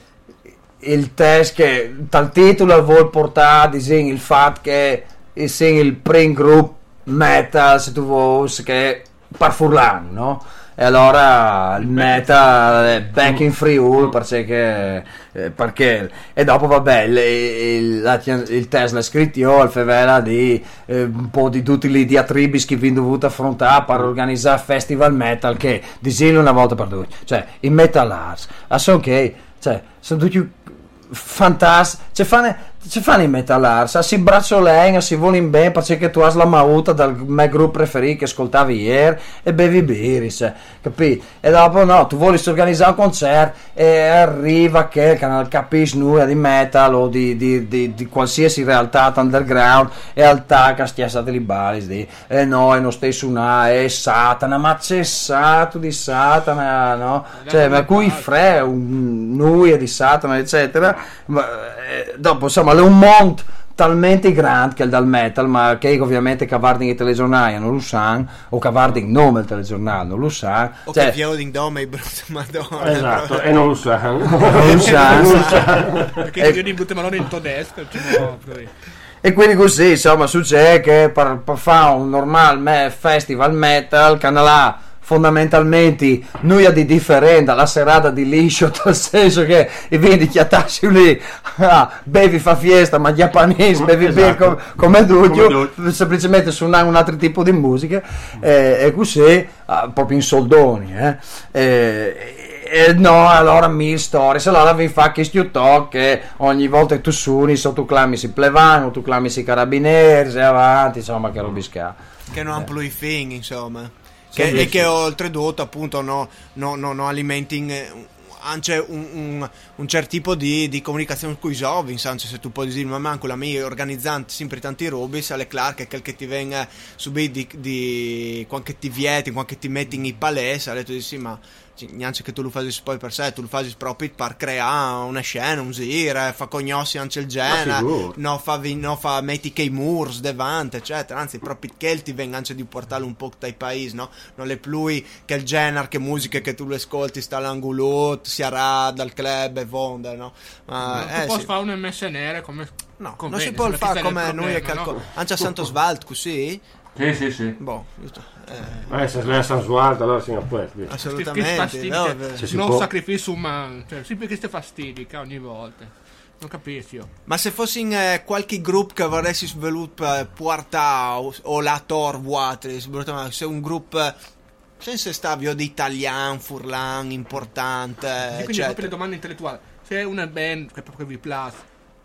il test che dal titolo vuol portare il fatto che segno il primo gruppo metal se tu vuoi che par Furlan, no? E allora il metal è back in Friul perché, eh, perché e dopo vabbè il, il, il Tesla scritto io al favela di eh, un po' di tutti i diatribi che vi dovuto affrontare per organizzare festival metal che disegno una volta per tutti cioè i metal arts ah, sono che cioè sono tutti fantastici ci fanno ci fanno i metal arts si braccioleng si vogliono bene perché tu hai la mauta dal mio gruppo preferito che ascoltavi ieri e bevi cioè, capì? E dopo no tu vuoi organizzare un concerto e arriva che, che non capisci nulla di metal o di, di, di, di qualsiasi realtà underground e attacca stia stati li bali di e no e non stai suonare è Satana ma c'è Satana di Satana no? Cioè ma cui fre un nuia di Satana eccetera. Ma, eh, dopo insomma è un mondo talmente grande che è dal metal ma che ovviamente cavarding i telegiornali non lo sanno o cavarding nome il telegiornale non lo sa O cioè, che Fioding Dome e brutta madonna. Esatto, e non lo sanno. non lo sanno Perché io di brutte madonna in tedesco, cioè. E quindi così, insomma, succede che per, per fare un normal me- festival metal, canalà fondamentalmente nulla di differente alla serata di liscio, nel senso che i vini chiatassi lì, ah, bevi fa fiesta, ma giapponesi, bevi Esatto. com- come Duglio, Come semplicemente suonare un altro tipo di musica, eh, e così, ah, proprio in soldoni, eh. Eh, e no, allora mille storie, se allora vi fa che talk che ogni volta che tu suoni, so tu clami si plevano, tu clami si carabinieri, sei avanti, insomma, che robisca. Che non hanno più i thing, insomma. Che, e che oltretutto appunto no, no, no, no alimenti eh, anche un, un, un certo tipo di, di comunicazione con i giovani, anche se tu puoi dire ma manco la mia organizzante sempre tanti robi, se le clar che quel che ti venga subito di, di quando ti vieti, quando ti metti in i palessi, tu dici sì ma neanche che tu lo fai poi per sé, tu lo fai proprio per creare una scena, un giro, fa cognossi anche il genere, no fa, no fa metti che i murs davanti eccetera anzi proprio che ti venga anche di portarlo un po' dai paesi no non è più che il genere che musiche che tu le ascolti sta all'angolot sia rad al club e vonda no ma Non eh, posso sì. fare un MS nere come no, non conviene, si può fare come il noi e problema, calco no? anche a Santo Svald così Sì, sì, sì. boh giusto, eh, Eh, se lei è San Suardo, allora siamo a questo. Assolutamente no. Se si non può- sacrificio umano, cioè, sempre queste fastidiche ogni volta. Non capisci io. ma se fossi in eh, qualche gruppo che vorresti sviluppare portare o, o la Tor Watris se un gruppo senza stavio di italiano, furlan, importante, quindi proprio le domande intellettuali. Se è una band che proprio vi piace,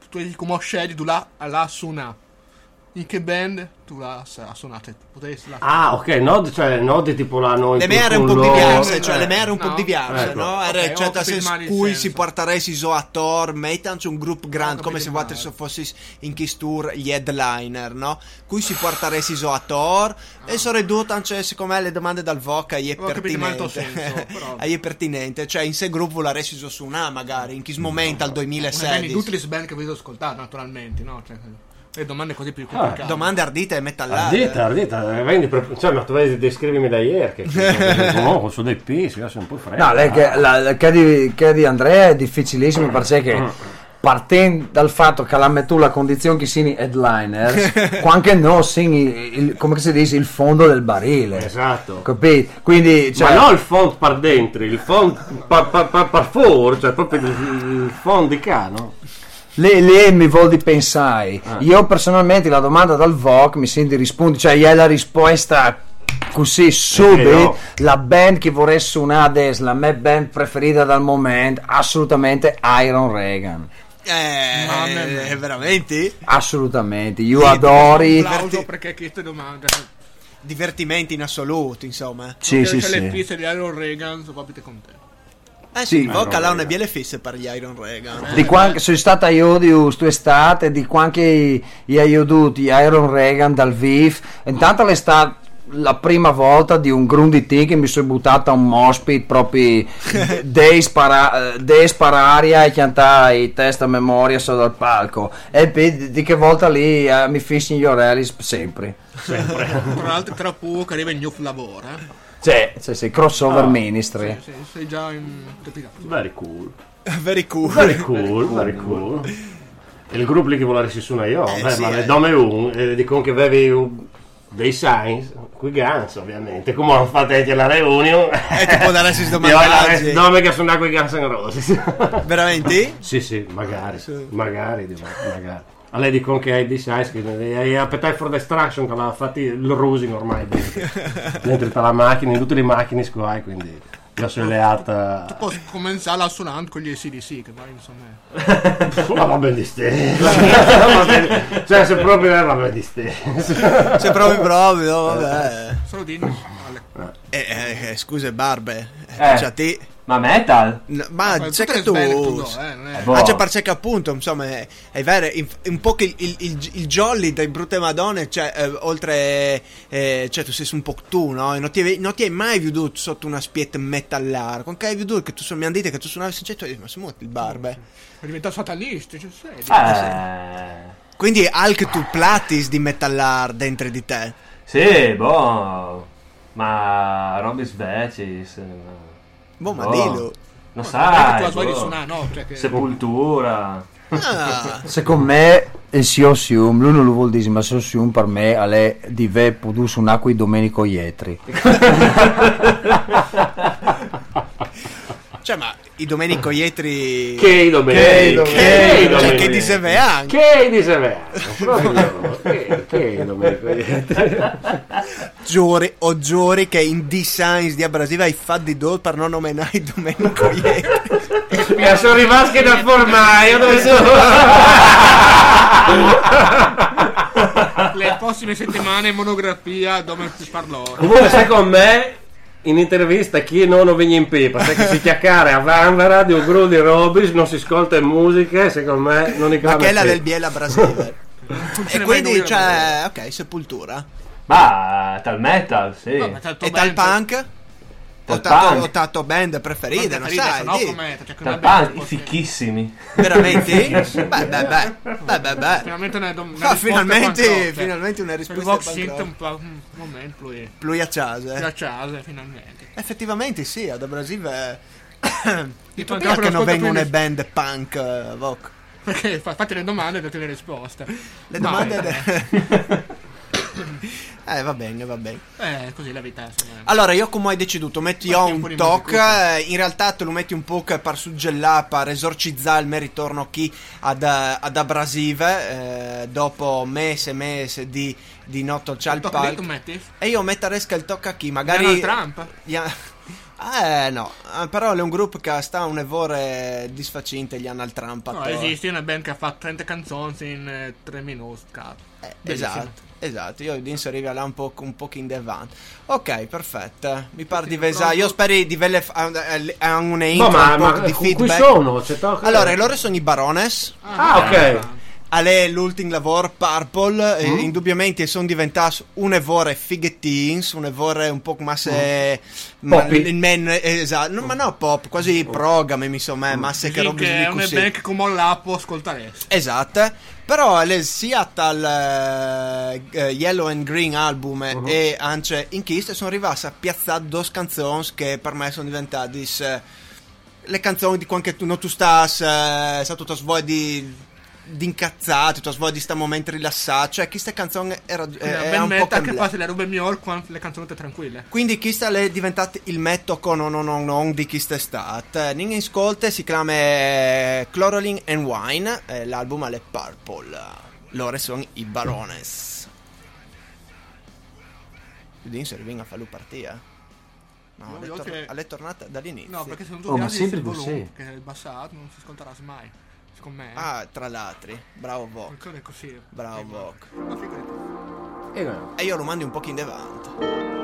tu come scegli tu la, la suona. In che band tu la la suonate? Potresti la Ah, ok, nod, cioè nod tipo l'hanno Le in mere un po' diverse, cioè eh, le mere un po' no. diverse, Ecco. no? Era, Ok, ho cioè, il cui si porteresti so a Thor, mettanci un gruppo grande, come se vuoi se fossi in Kiss Tour gli headliner, no? Cui si porteresti so a Thor e sono ridotte anche, secondo me, le domande dal VOC è pertinente. senso, però. è pertinente, cioè in sé gruppo la resi so su una magari, in Kiss momento al Una band di 2016. tutte le band che avete ascoltato, naturalmente, no? Cioè, le domande così più complicate. Domande ardite e metallare. Ardita, ardita, eh, vendi per- cioè, ma tu vedi descrivimi da ieri che no, su dei P, si un po' freddo. No, lei che, la, la- che di, che di Andrea è difficilissimo perché partendo dal fatto che la metto la condizione che sini headliner, anche no sini il, come si dice il fondo del barile. Esatto. Capito? Quindi cioè, ma non il font par dentro, il font par, par, par, par fuori, cioè proprio il, il font di cano. Lì, lì mi vuol di pensare. Io personalmente la domanda dal VOC mi sento di rispondere, cioè gli è la risposta così subito. no. La band che vorrei suonare adesso, la mia band preferita dal momento, assolutamente Iron Reagan. Eh, Mamma mia. eh, veramente? Assolutamente, io Sì, adori. Un applauso perché queste domande. Divertimenti in assoluto, insomma. Sì, sì, C'è le sì. piste di Iron Reagan, sono proprio con te. Eh sì, Sì. Voca là una biele fisse per gli Iron Reagan. Di quando sono stata io di quest'estate, di quando io ho veduto Iron Reagan dal VIF, intanto è stata la prima volta di un Grundy che mi sono buttato a un mospit proprio dei spara, dei spararia e cantare i test a memoria sotto dal palco e poi di, che volta lì eh, mi fissi gli orelli sp- sempre Tra l'altro, tra poco arriva il new lavoro. Eh? Cioè, sì, sì, crossover ministry Sì, sei già in. capito? Very cool. Very cool. Very cool, very cool. Il gruppo lì che vuole si suona io, Eh, beh, sì, ma eh. le dome un, e dicono che avevi un- dei signs, qui Guns ovviamente, come hanno fatto anche la reunion. E ti può dare questi Io ho la domandaggi. nome che suona qui Guns N' Roses. Veramente? sì, sì, magari, magari, magari. A lei dicono che hai dei signs, che hai Appetite for Destruction, che l'ha fatto il rusing ormai dentro, dentro tutta la macchina, in tutte le macchine squai, quindi io sono leata... Posso cominciare a suonare con gli ACDC, che poi insomma. Ma va bene di stesso. Cioè, se proprio è va bene di stesso. Se proprio proprio, vabbè. Solo dimmi. Ale. Eh, eh, eh, scusa, Barbe. Eh. Cioè, te... Ma metal? No, ma Ma c'è che tu... do, eh, non è- boh. Ah, c'è che appunto, insomma, è, è vero, in- un po' che il, il, il, il jolly dei brutte madonne, cioè, eh, oltre, eh, cioè, tu sei un po' tu, no? E non ti, hai- non ti hai mai veduto sotto una spietta metallare. Con che hai veduto che tu sono, mi hanno detto che tu suonavi sinceto, ma sei molto il barbe. È diventato fatalista, cioè sei. Eh. Quindi anche tu platis di metallar dentro di te. Sì, boh. Ma Robis Vecis. Boh, ma dillo. Tu sai. di boh. suonare, no? Cioè che... Sepoltura. Ah, Secondo me il Siosium, lui non lo vuol dire, ma Siosium per me è di ve produce un'acqua di Domenico Ietri. cioè, ma i Domenico Ietri... Che Domenico. Che- Che cioè, Domenico. che di Seve anche. Che di. Proprio. Che Domenico. Giuri o giuri che in designs di abrasiva hai fatto di do per non nominare Domenico Ietri. E sono rimasti dal formaio dove sono. Le prossime settimane monografia dove si parlò. Comunque, secondo me, in intervista chi non viene in pipa, perché si chiacchiera a Vanvera di un gruppo di Robis, non si ascolta musica, secondo me non è Ma che è la del Biela Brasile. e quindi, cioè, ok, sepoltura. Ma tal metal, sì. Vabbè, tal- E tal punk? Ho tatto band preferite, non sai? no, di. come cioè, i fichissimi. Veramente? beh, beh, beh. Beh, beh, beh. Finalmente una, una Ah, risposta finalmente, rock. finalmente una Il risposta Synth rock. un po' un momento lui Pluiacciase. piacciase finalmente. Effettivamente sì, ad Brasile Ti Tu mancava che non vengono più band punk Voc? Perché fa- fate le domande e date le risposte. Le Ma, domande eh, de- Eh, va bene, va bene. Eh, così la vita insomma. Allora, io come hai deciduto, metti io Metti un un toc, eh, in realtà te lo metti un po' per suggellare, per esorcizzare il mio ritorno qui ad, eh, ad Abrasive, eh, dopo mese e mese di, di notto palco. metti? E io metteresca il tocca qui, magari... Donald Trump? Ya- Eh no, Eh, però è un gruppo che sta un evore disfacente gli anni al Trump. No, esiste una band che ha fatto 30 canzoni in 3 minuti. Eh, esatto, esatto, io di inserire là un po', un po' in devant. Ok, perfetto. Mi pare di vesa. Io spero di vele a Ma, intro ma, un po' ma di con cui feedback. sono? C'è Allora, loro sono i Barones. Ah, ok. Ale l'ultimo lavoro Purple, eh, Mm. indubbiamente sono diventati un evore fighettins, un evore un po' come se Mm. Poppy. il men esatto, no, ma no pop, quasi progame mi insomma, ma se che che è band che come là può ascoltare. Esatto, però le sia dal eh, eh, Yellow and Green album Uh-huh. e anche in Kiss sono arrivati a piazzare due canzoni che per me sono diventate eh, le canzoni di quando tu, no, tu stas eh, sa tutta svoglia di di incazzato, tutta svoglia di sta momento rilassato, cioè questa canzone era, eh, band un po' metal che cambiata. passa le robe migliori quando le canzoni sono tranquille. Quindi questa è diventata il mettoco non, non, non, non di chi è stato. In ascolte si chiama eh, Chlorolin and Wine, eh, l'album è Purple. Loro sono i Barones. Quindi se riviene a farlo partire. No, voglio tor- che- è tornata dall'inizio. No, perché se non tu Oh, ma sempre il così. che è abbassato, non si ascolterà mai. Secondo me. Ah, tra l'altro. Bravo Vok. È così. Bravo Vok. Ma figurati. No. E io lo mando un po' in devant.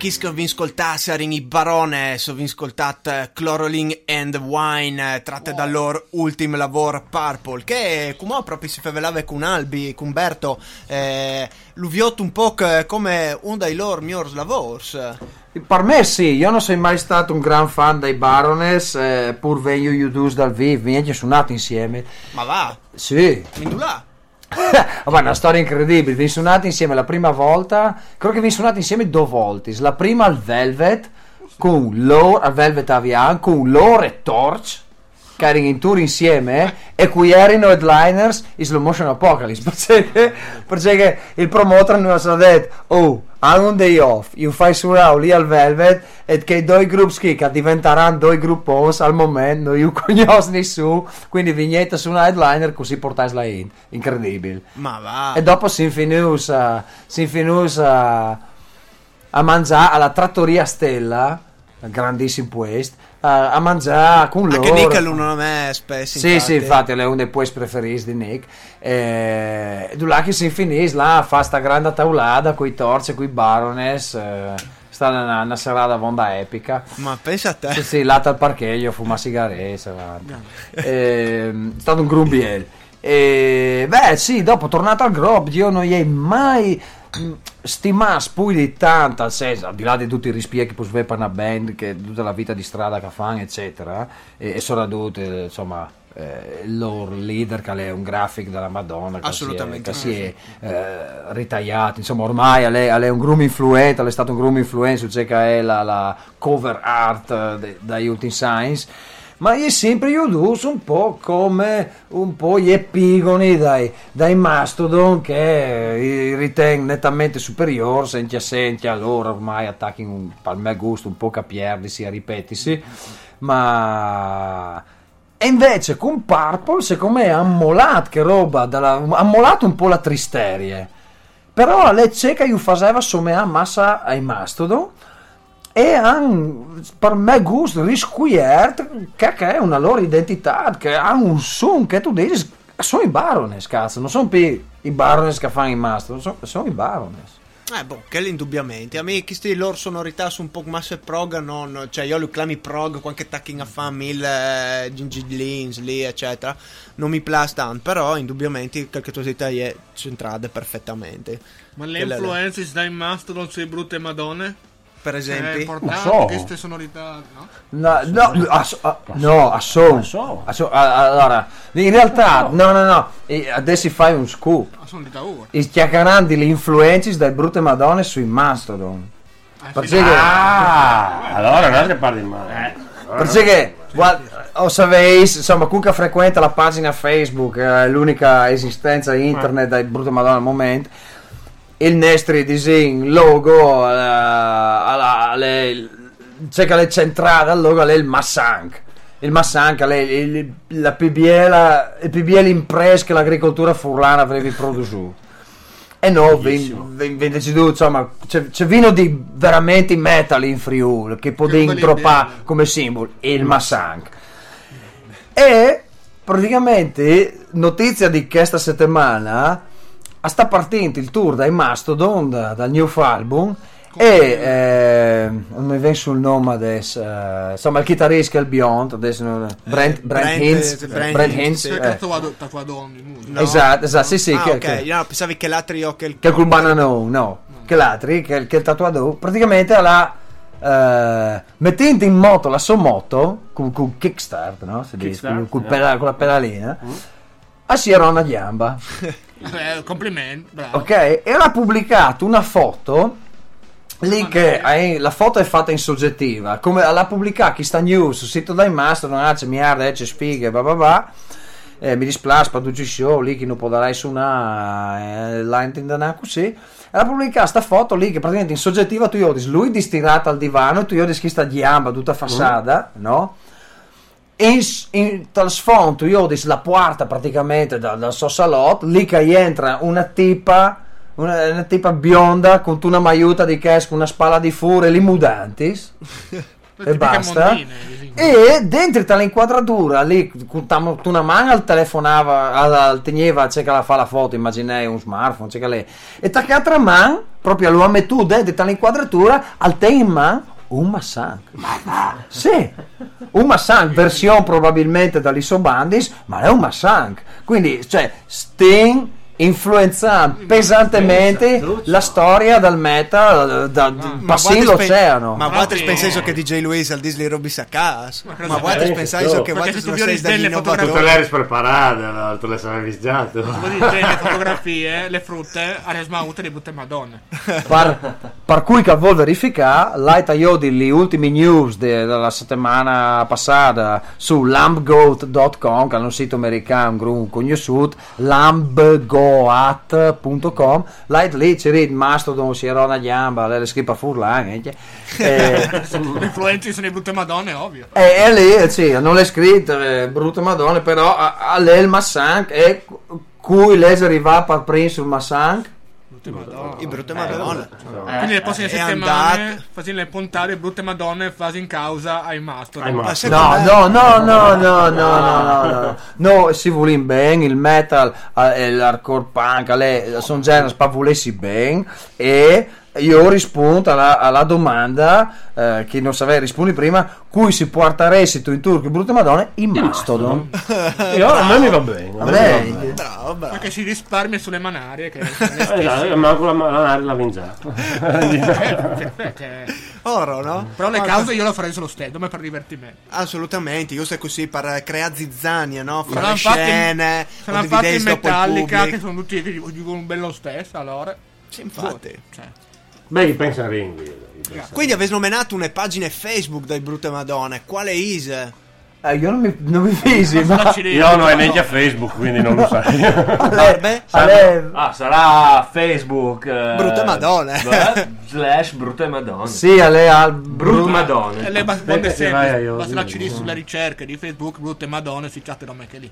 Diretta, chi che vi ascoltasse erano i Barones, vi ascoltate Chloroling and Wine, tratte dal loro ultimo lavoro Purple, che come proprio si favelava con Albi, con Berto, eh, l'uviotto un po' che- come uno dei loro migliori lavori. Per me sì, io non sono mai stato un gran fan dei Baroness, eh, pur vengo io dus dal vivo, vieni suonato insieme. Ma va, Sì, Mindulà. Vabbè, una storia incredibile. Vi suonati insieme la prima volta. Credo che vi suonati insieme due volte. La prima al Velvet con loro, al Velvet Avian con loro Torch. Erano in tour insieme e qui erano headliners in slow motion apocalypse. Perché, perché il promoter non ha detto oh hanno un day off. Io fai suonare lì al Velvet e che due gruppi che diventeranno due gruppons al momento non io conosco nessuno quindi vignetta su una headliner così portai la in. Incredibile. Ma va. e dopo si infinusa si infinusa a mangiare alla trattoria Stella grandissimo puest a, a mangiare con loro Anche non è spesso. sì, sì, infatti è uno dei puoi preferiti di Nick. E là che si finisce, là fa sta grande taulada con i torce, con i baroness. eh, sta una, una serata vonda epica. Ma pensa a te. Sì, sì, là al parcheggio, fuma sigarette. avanti. Ehm, È stato un grumbiel. E beh, sì, dopo tornato al grob, io non gli hai mai stimato più di tanto, al senso, al di là di tutti i rispie che per una band, che tutta la vita di strada che fanno, eccetera, e, e soprattutto, eh, insomma, eh, il loro leader che è un graphic della Madonna che si è, che si è eh, ritagliato. Insomma ormai è un groom influente è stato un groom influencer c'è che è la, la cover art eh, de- da Youth in Science ma è sempre io dus un po' come un po' gli epigoni dai, dai mastodon che eh, ritengo nettamente superiore senti a senti allora ormai attacchi un, al mio gusto un po' capierdisi a ripetisi. Ma e invece con Purple secondo me ha ammolato che roba dalla, ammolato un po' la tristerie. Però le c'è che io faceva somea massa ai mastodon e hanno per me gusto risquiert che, che è una loro identità che hanno un suon che tu dici sono i baroness cazzo non sono più i baroness che fanno i mastodon sono, sono i baroness Eh, boh, quello indubbiamente. A me queste loro sonorità sono un po' masse prog, non, cioè io li clami prog, qualche tacking a fan, mille eh, Gingy Lins lì, eccetera. Non mi piace tanto, però indubbiamente qualche cosetta è centrata perfettamente. Ma le influenze dai Mastodon sui brutte madonne? Per È esempio, importante so. queste sonorità, no? No, no, ass- ah, no, asson- so. asson- ah, allora, in realtà, no, no, no, e adesso fai un scoop. Ah. I chiacchierando le influenze delle brutte madonne sui Mastodon. Ah, Perché, sì, che- Ah, allora non è che parli male. perché che, guarda, o sapeis, insomma, Cuca frequenta la pagina Facebook, eh, l'unica esistenza internet delle brutte madonne al momento. Il nostro disegno, logo, eh, alla- alle- c'è che le centrale al logo, è il Massank. Il Massank è il, il- la PBL, il PBL impress che l'agricoltura furlana avrebbe prodotto. E no, vi deciduto, insomma, c'è, c'è vino di veramente metal in Friuli che può Che quelli troppa belli. come simbolo, il Massank. E praticamente, notizia di questa settimana, sta partendo il tour dai Mastodon, da- dal new album, e eh, non mi viene sul nome adesso, eh, insomma il chitarrista è il Beyond, adesso non- Brent, Brent, Brent- Hintz, Brent Brent Hintz, eh, di musica. No. esatto, esatto, sì sì, ah, che, ok, che- no, pensavi che l'altro io che il che è col banano, no, che l'altri, che, che il tatuador, praticamente la eh, mettendo in moto la sua moto con, con kickstart, no? Si dice, Kickstart, con, col eh. peda- con la pedalina, a si era una gamba, Eh, complimenti, bravo. ok? E ha pubblicato una foto lì che eh, la foto è fatta in soggettiva, come l'ha pubblicata chi sta news sul sito dai master, non c'è miliardi, c'è spighe, bla bla bla. Eh, mi dispiace per tutti i show lì che non può dare su una eh, line in così e l'ha pubblicata sta foto lì che praticamente in soggettiva tu vedi lui distirato al divano e tu vedi chi sta gamba tutta fassada no? In, in tal sfondo io vedi la porta praticamente da- dal suo salotto lì che entra una tipa una, una tipa bionda con una maiuta di cash con una spalla di fure li mudantis e basta. mondine. E dentro tale inquadratura lì, tu una mano al telefonava, al, teneva, c'è che la fa la foto, immaginai un smartphone, c'è che lei. E taccata man, proprio all'uomo tu dentro tale inquadratura, al te in man un massan. Sì, un massan, versione probabilmente dall'Isobandis, ma è un massan. Quindi, cioè, Sting influenza pesantemente la storia dal metal da, da, ma passi l'oceano. ma quantas pensais che DJ Luis al Disney Robby Sacas ma quantas pensais che quantas tu sei delle fotografie tu l'hai preparata tu l'hai avvisato le fotografie le frutte alle smaute di butte madonna. Par, per cui che vuol verificare l'Aita Iodi le ultime news della settimana passata su lambgoat.com che è un sito americano un conosciuto lambgoat lambgoat.com, light lì c'è il mastodon, si era una gamba, le scrive a furlan, eh, e, Le influenze sono le brutte madonne, ovvio. e, e lì, eh, sì, non l'è scritto, eh, brutte madonne, però a, a lei il Massank, e cui lei arriva per prima sul Massank, Brutte madonne. I brutte madonne. Quindi le prossime è settimane facendo le puntare brutte madonne fasi in causa ai mastodon. Ai Ma mastodon. secondo No, no, no, no, no, no, no, no, no, no, si vuole bene, il metal eh, e l'hardcore punk, le- sono generi spavulessi bene e io rispondo alla, alla domanda eh, che non sapevo rispondere prima, cui si porteresti tu in turco brutte madonne in Mastodon. Io, a me mi va bene. a me mi va Vabbè, bene. Bravo, bravo. Perché si risparmia sulle manarie che Eh, dai, manco la, nave la vingiata. Eh, Oro, no? Però le cause io lo farei solo stesso, come per divertimento. Assolutamente, io sto così per creare zizzania, no? Le fatti- scene, Saranno fatti in Metallica, che sono tutti che dicono bello stesso, allora. Sì, infatti. Cioè, Beh, pensa ring. gli pensa. Quindi avete nominato una pagina Facebook dai brutte madonne. Quale is? Eh, io non mi, non mi fisi, ma... Io non è no. neanche a Facebook, quindi non lo sai. Barbe? Ale- Ah, sarà Facebook. eh, Brutte madonne. beh, slash brutte madonne. sì, ale al Brutte E madonne. le bas- a io, basta la. CD sulle ricerche di Facebook, brutte madonne, si chatte da me che lì.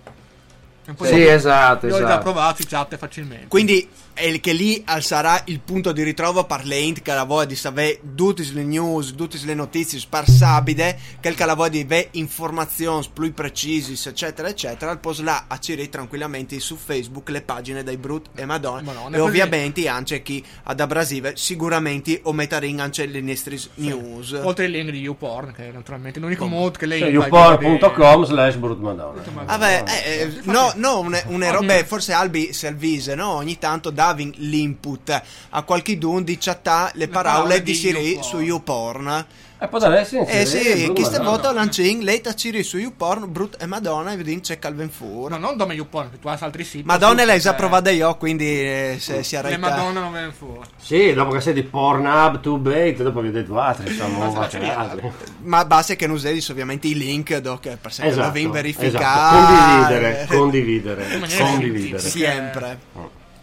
Sì, io- esatto, Io ho già esatto. provato, si chatte facilmente. Quindi è il che lì al sarà il punto di ritrovo per le int che la voi di sapere tutte le news, tutte le notizie sparsabide, che la voi di avere informazioni più precise, eccetera, eccetera, al posto là a cirire tranquillamente su Facebook le pagine dai Brut e Madonna. Madonna, e così- ovviamente anche chi ad Abrasive sicuramente o metaring anche le nostre news. Oltre il link di YouPorn, che è naturalmente l'unico Come? modo che lei... Cioè, youporn.com slash brutmadonna. vedere- Vabbè, eh, eh, no, no, une, une robe, forse Albi Selvise, no? Ogni tanto davi l'input a qualche dun di chattà le, parole, parole di di Siri YouPorn. su YouPorn. E poi adesso Eh sì, chi sta vota vota lancing, lei ta Siri su YouPorn, Brut e Madonna, e vedi c'è Calvin Fur. No, non dome YouPorn, che tu hai altri siti. Madonna l'hai già eh, provata io, quindi eh, se si Le arreta. Madonna non vengono fuori. Sì, dopo che sei di Pornhub, tu bait, dopo vi ho detto altri, insomma, Basta altri. Ma basta che non usi ovviamente i link doc, per se Esatto, lo devi esatto. verificare. Condividere, condividere, condividere. Sempre.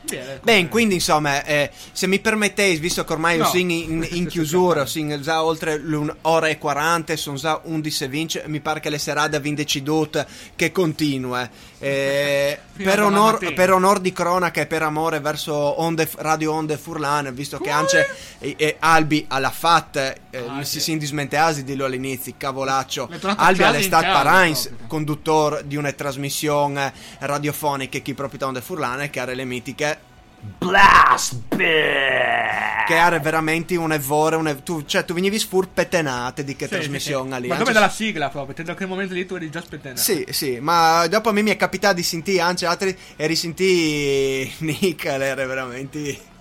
Bene, Bene, quindi insomma, eh, se mi permettete, visto che ormai No. sono in, in chiusura, sono già oltre l'ora e 40, sono già 11 e 20, mi pare che le serate avete deciduto che continua. Eh, per, onor, per onor di cronaca e per amore verso onde, Radio Onde Furlane, visto che anche eh, eh, Albi alla FAT eh, Ah, si sì. si indismente asi di lo all'inizio, cavolaccio. Albi a casa all'estat in casa, Parains, conduttore di una trasmissione radiofonica chi proprio Onde Furlane, che era le mitiche Blast che era veramente un evore, un ev- tu, cioè tu venivi sfurpetenate di che Sì, sì, trasmissione sì. lì. Ma come se- dalla sigla proprio, te da quel momento lì tu eri già spettenato. Sì, sì, ma dopo a me mi è capitato di sentire anche altri e risentì Nick, era veramente...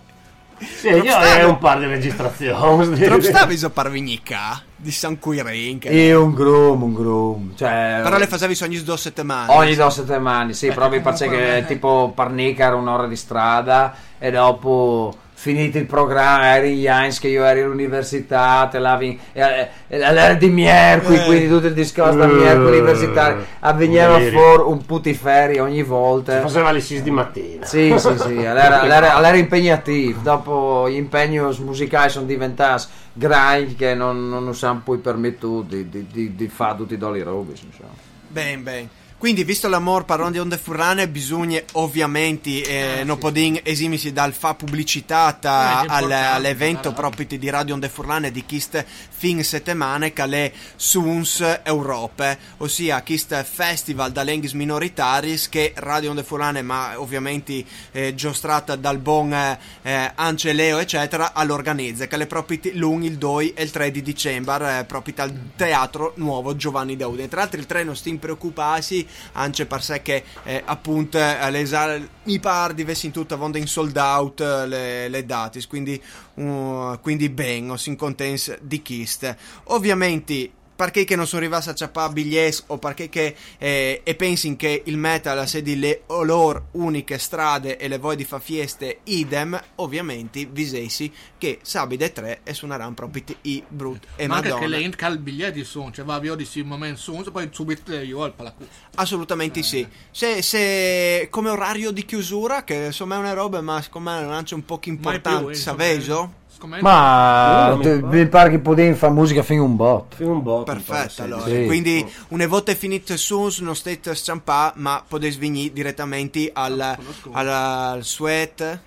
Sì, io ho un par di registrazioni. Troppo stavi so parvignica di San Quirin, E un groom, un groom, cioè... però le facevi ogni due settimane. Ogni due settimane, sì, proprio perché comunque- che tipo Parnica era un'ora di strada e dopo finito il programma eri in Heinz che io ero all'università, te lavi e- e l'era di mercoledì, Eh. quindi tutto il discorso da mercoledì universitario, avveniva fuori un putiferio ogni volta. Faceva alle 6 di mattina. Sì, sì, sì, allora, allora- allora impegnativo. Dopo gli impegni musicali sono diventati grind che non, non siamo poi permettuti di, di, di, di fare tutti i dolly robies, insomma. Ben, ben. Quindi, visto l'amor parron di onde furrane, bisogna ovviamente eh, non podin esimisi dal fa pubblicità Eh, al- all'evento guarda. proprio di Radio Onde Furlane di Kist fin settimane che è Suns Europe, ossia Kist Festival da Lenghis Minoritaris che Radio Onde Furlane, ma ovviamente eh, giostrata dal buon eh, eh, Ance Leo eccetera, all'organizza che le proprio lungo il 2 e il 3 di dicembre eh, proprio al Teatro Nuovo Giovanni Daudi. Tra l'altro il treno stin preoccupati anche per sé che eh, appunto eh, le mi pare di avessi in tutta vonda in sold out eh, le, le date quindi, uh, quindi ben o sin contents di Kist. Ovviamente perché che non sono arrivati a ciappare biglietti o perché che eh, e pensi che il metal se di le loro uniche strade e le voi di fa fieste idem ovviamente visessi che Sabide 3 e suoneranno proprio i Brut e Ma anche Madonna che le int cal biglietti sono, cioè va via di sì momento su, poi subito io al palacù. Assolutamente sì. Se, se come orario di chiusura, che insomma è una roba, ma secondo me è anche un po' importante, saveso? Scommetto. Ma mi pare che potevi fare musica fino a un botto. Fino un pare, Perfetto, allora. Sì. Quindi una volta finito su, non state sciampà, ma potete venire direttamente al, al, al sweat.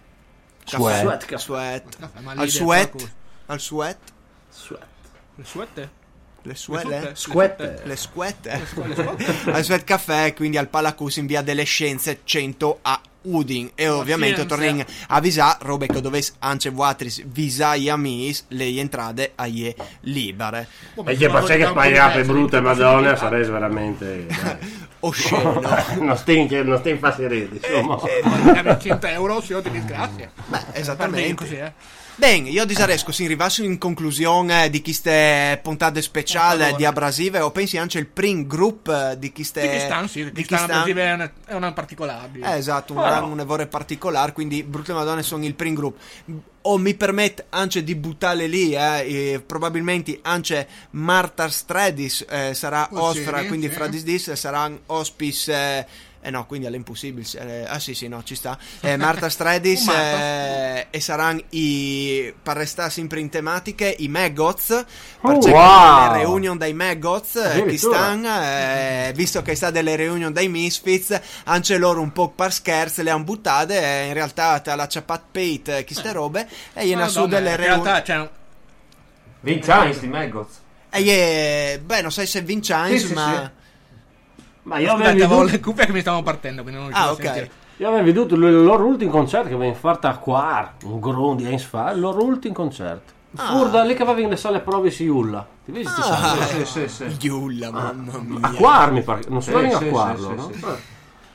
Sweat. Sweat caffè. Sweat. Al sweat. Al sweat. Sweat. Le suette? Le Le suele. Squette. Le squette. al Sweat Caffè, quindi al Palacus in via delle Scienze 100 a Udin. E ovviamente torniamo a avvisare, robe che dovesse anche vuatris visai amis, le entrate a ie libere. E che poi che pagate brutte madonna sarebbe veramente... Osceno. non stinche, non stinche fasi ridi, insomma. Eh, 100 euro si di disgrazia. Beh, esattamente. Così, eh. Bene, io disaresco, si arrivasse in conclusione di queste puntate speciali di Abrasive, o pensi anche il primo eh, di queste... Di Kistan, sì, di Kistan abrasive è una, è una particolare. Eh, esatto, un, un evore particolare, quindi Brutte Madonne sono il primo gruppo. O mi permette anche di buttare lì, eh, e probabilmente anche Marta Stradis eh, sarà Oh, sì, quindi sì. fra dis dis sarà ospis... Eh, eh no, quindi all'impossibile. eh, ah sì, sì, no, ci sta. Eh, Marta Stradis Un eh, e saranno i per restare sempre in tematiche i Maggots. Oh, perché wow. le reunion dai Maggots eh, chi stanno, eh, visto che sta delle reunion dai Misfits, anche loro un po' per scherzo le hanno buttate. eh, in realtà te la ciapat pate chi ste robe e gliene No, su no, ma delle in reunion. realtà, cioè, Vincenzi di Maggots. E gli- beh, non sai se Vincenzo, Sì, sì, ma. sì. Ma io avevo Scusate, avevo veduto, le cuffie che mi stavano partendo, quindi non Ah, riuscivo a ok. sentire. io avevo veduto il loro ultimo concerto che avevano fatto a Quar, un grande di anni fa, il loro ultimo concerto. Ah. Furda lì che aveva in le sale prove si Ulla. Ti vedi Ah? Sì, sì, sì. Giulla, mamma A mia. Quar mi pare, non Sì, so neanche sì, a Quar sì, loro. sì, sì.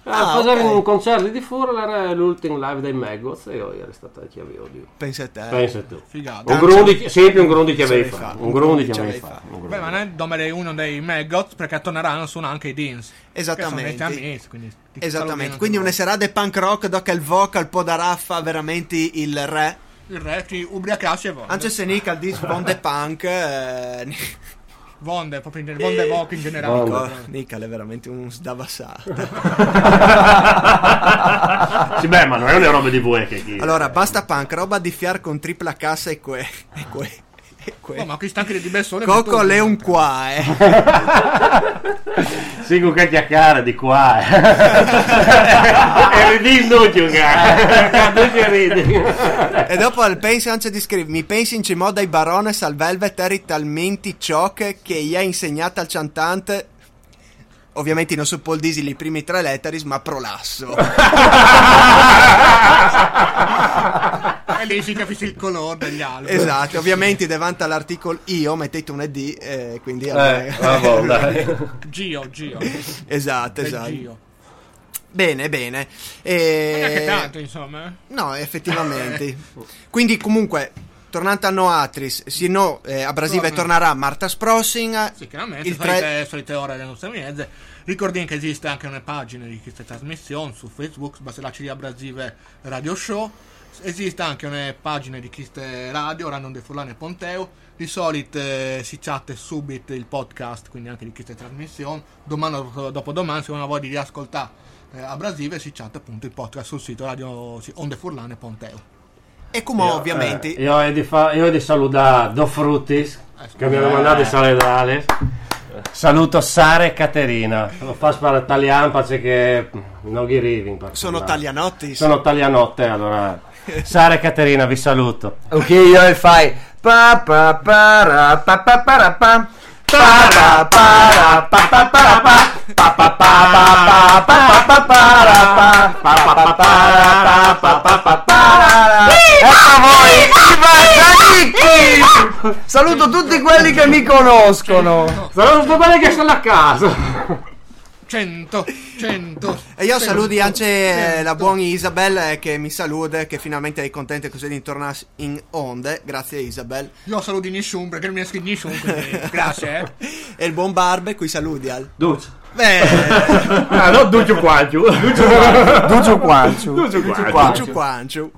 Ah, facevano ok. un concerto di Furla, era l'ultimo live dei Maggots e io ero stata chi avevo Dio. Pensa a te. Pensa tu. Figata. Un grundi, sempre un grundi che avevi fatto. Un grundi che avevi fatto. Beh, ma non è nome uno dei Maggots perché torneranno su anche i Deans. Esattamente. Amici, quindi ti Esattamente, quindi una serata di punk rock dopo che il vocal può da raffa veramente il re. Il re ci ubriacassi e vonde. Anche se Nick al dis von de punk. Eh, Vonde, proprio in generale. Vonde Vogue in generale. Vonde. oh, Nick è veramente un sdavassato. Sì, beh, ma non è una roba di voi che chi. Allora, basta punk, roba di fiar con tripla cassa e que. E que. Que. Oh, ma qui sta anche di Bessone. Coco le un qua, eh. Sì, con che chiacchiere di qua. eh. e ridi non giocare. Non ci ridi. E dopo al pensi anche di scrivere Mi pensi in cimo dai barones al velvet eri talmente ciò che gli ha insegnato al cantante Ovviamente non so Paul Disi i primi tre letteris ma prolasso E lì si capisce il colore degli alberi. Esatto, ovviamente davanti all'articolo io mettete una D eh, quindi Eh, vabbè, dai. Gio, Gio. Esatto, Del esatto Gio. Bene, bene Non è che e... tanto, insomma. eh. No, effettivamente. Quindi, comunque, tornando a Noatris, sì, no, eh, a Brasile Torna. tornerà Marta Sprossing. Sì, chiaramente, Il solite, tre- solite ore delle nostre mezze. Ricordiamo che esiste anche una pagina di queste trasmissioni su Facebook, basta la Cilia Brasive Radio Show. Esiste anche una pagina di queste radio, Random de Furlane e Ponteo. Di solito eh, si chatta subito il podcast, quindi anche di queste trasmissioni. Domani o dopodomani, se uno voglia di riascoltare eh, a Brasile, si chatta appunto il podcast sul sito radio sì, Onde Furlane e. E come ovviamente. Eh, io ho di, fa- io ho di salutare Do Frutis che mi hanno mandato saledali. Saluto Sara e Caterina. Lo fa per italiano perché non gli arrivi. Sono taglianotti. Sono taglianotte, allora. Sara e Caterina, vi saluto. Ok, io e fai. Pa pa para pa pa para pa. Pa pa para pa pa para pa. Pa pa pa pa pa pa pa para pa. Pa pa pa para pa pa pa pa para. Ecco voi, i Vaganicchi! Saluto tutti quelli che mi conoscono. Saluto bene che sono a casa. 100, 100. E io saluti anche eh, Cento. la buona Isabel eh, che mi saluta, che finalmente è contenta così di tornare in onde. Grazie Isabel. Io saluto nessuno perché non mi ha scritto nessuno. Grazie, eh. E il buon Barbe, qui saluti al. Duce. Beh, Ah, no, Duce Quaggio. Duccio Quanciu. Duce Quanciu Quanciu.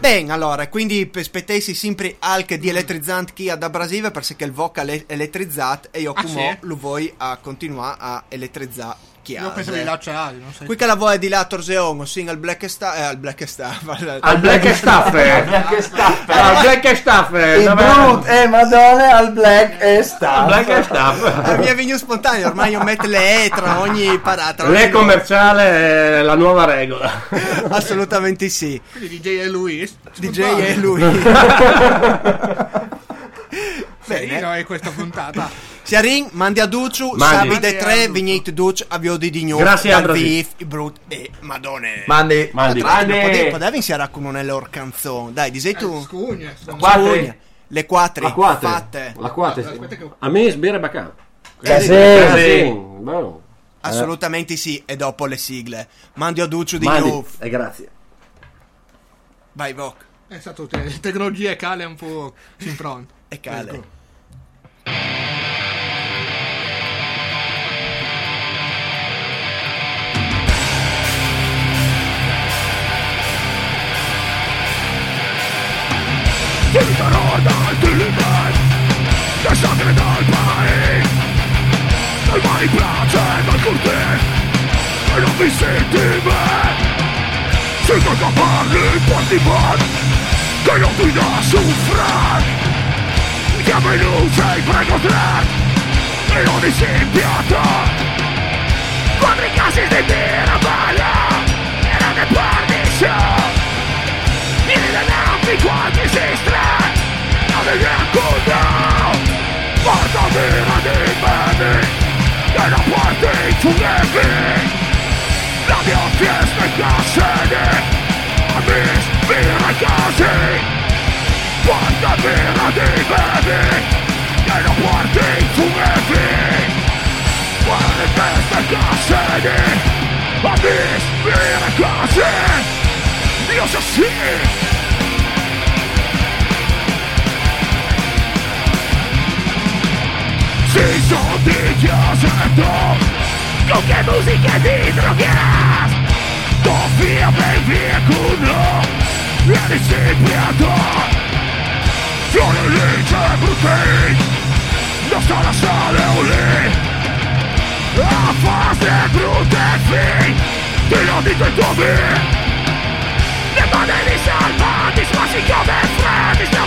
Bene, allora, quindi aspettessi sempre anche di elettrizzante chi ad abrasive perché il vocal è elettrizzato e io Ah, come sì? lo vuoi a continuare a elettrizzare chi Io penso di lacerare, non so. Qui che la vuoi di là Torseon, sing al Black Star, eh, al Black Star, Al Black Staffe. Black Staffe. Al Black Staffe. Il brut e madonna al black e Al sta. Black Staffe. Eh, mi è venuto spontaneo, ormai io metto le E tra ogni parata. Le ogni- commerciale è la nuova regola. Assolutamente sì. Quindi DJ è Luis. DJ è lui. Serino è questa puntata. Siarin, mandi a Mandi. Sabide Mandi a 3, Duciu. Vignette Duc, Aviodi di Gnu, Grazie, Andrasi. Vif, Brut e Madone. Mandi. Mandi. Mandi. potevi- iniziare con una loro canzone. Dai, disei tu. Scugna. Quattro. Scugna. Le quattro La quattro. fatte. La quattro. Aspetta che- A me sbirra bacano. Eh, sì. Eh. Assolutamente sì. E dopo le sigle. Mandi a Duciu di. Gnu. E grazie. Vai, Voc. È stato te- tecnologia e cale un po' in front. E cale. Ecco. Tieni Che sacre dal paese Dal maniplace dal corte E non vi senti me Sento che parli porti van Che non ti dà soffrire Chiama in luce e prego tre E non ti si impiata Quando casi di mirabella Era ne pardition Vieni da quanti si strai Non mi racconta Porta via di bene E la parte tu levi La mia fiesta in cassene Amis vira casi Porta via di bene E la parte tu levi Guarda questa cassene Amis vira casi Io so sì Si sono di chiasetto Con che musica di drogheras Toffia per via cuno E recipiato Fiore lì c'è brutti Non sta la sale o lì A fase brutte fin Ti lo dico il tuo bene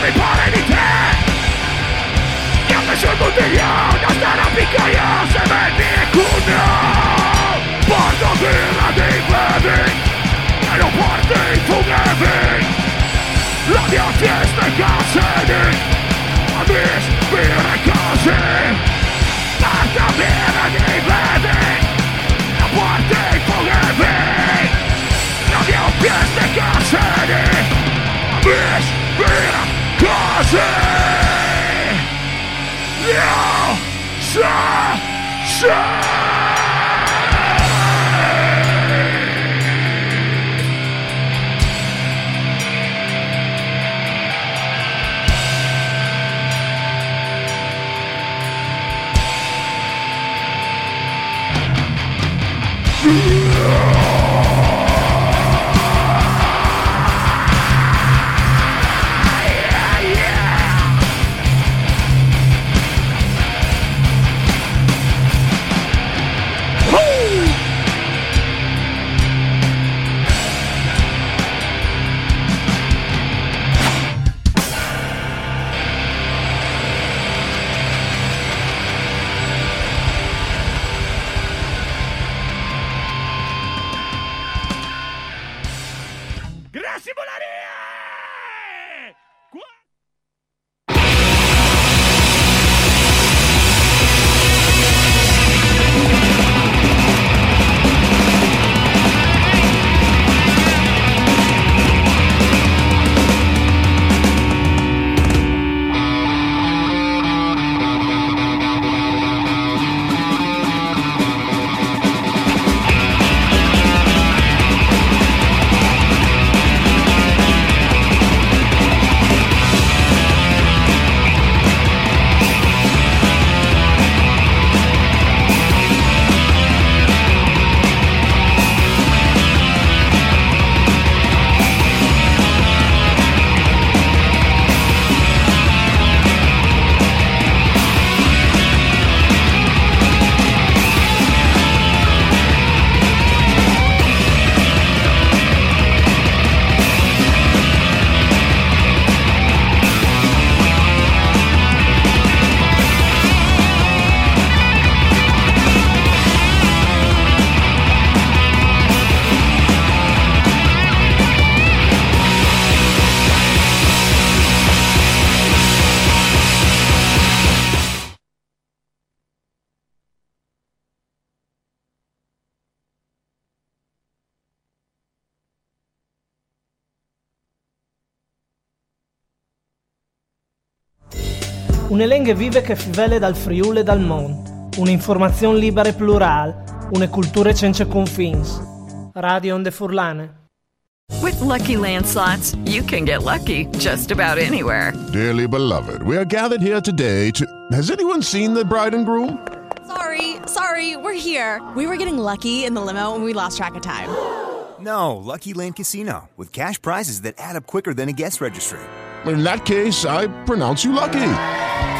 le mani Io mi sono bottigliato, da stare a piccoio, se metti e cuno Porto birra dei bevi, e non porti fumevi La mia fiesta è casini, amis, birra e cose Porto birra dei bevi, non porti fumevi la mia fiesta è casene Amis, vira, cose Io, sa, sa Une lingue vive che fivele dal Friuli e dal Mon. Un'informazione libera e plurale. Une culture senza confins. Radio Onde Furlane. With Lucky Land slots, you can get lucky just about anywhere. Dearly beloved, we are gathered here today to. Has anyone seen the bride and groom? Sorry, sorry, we're here. We were getting lucky in the limo and we lost track of time. No, Lucky Land Casino, with cash prizes that add up quicker than a guest registry. In that case, I pronounce you lucky.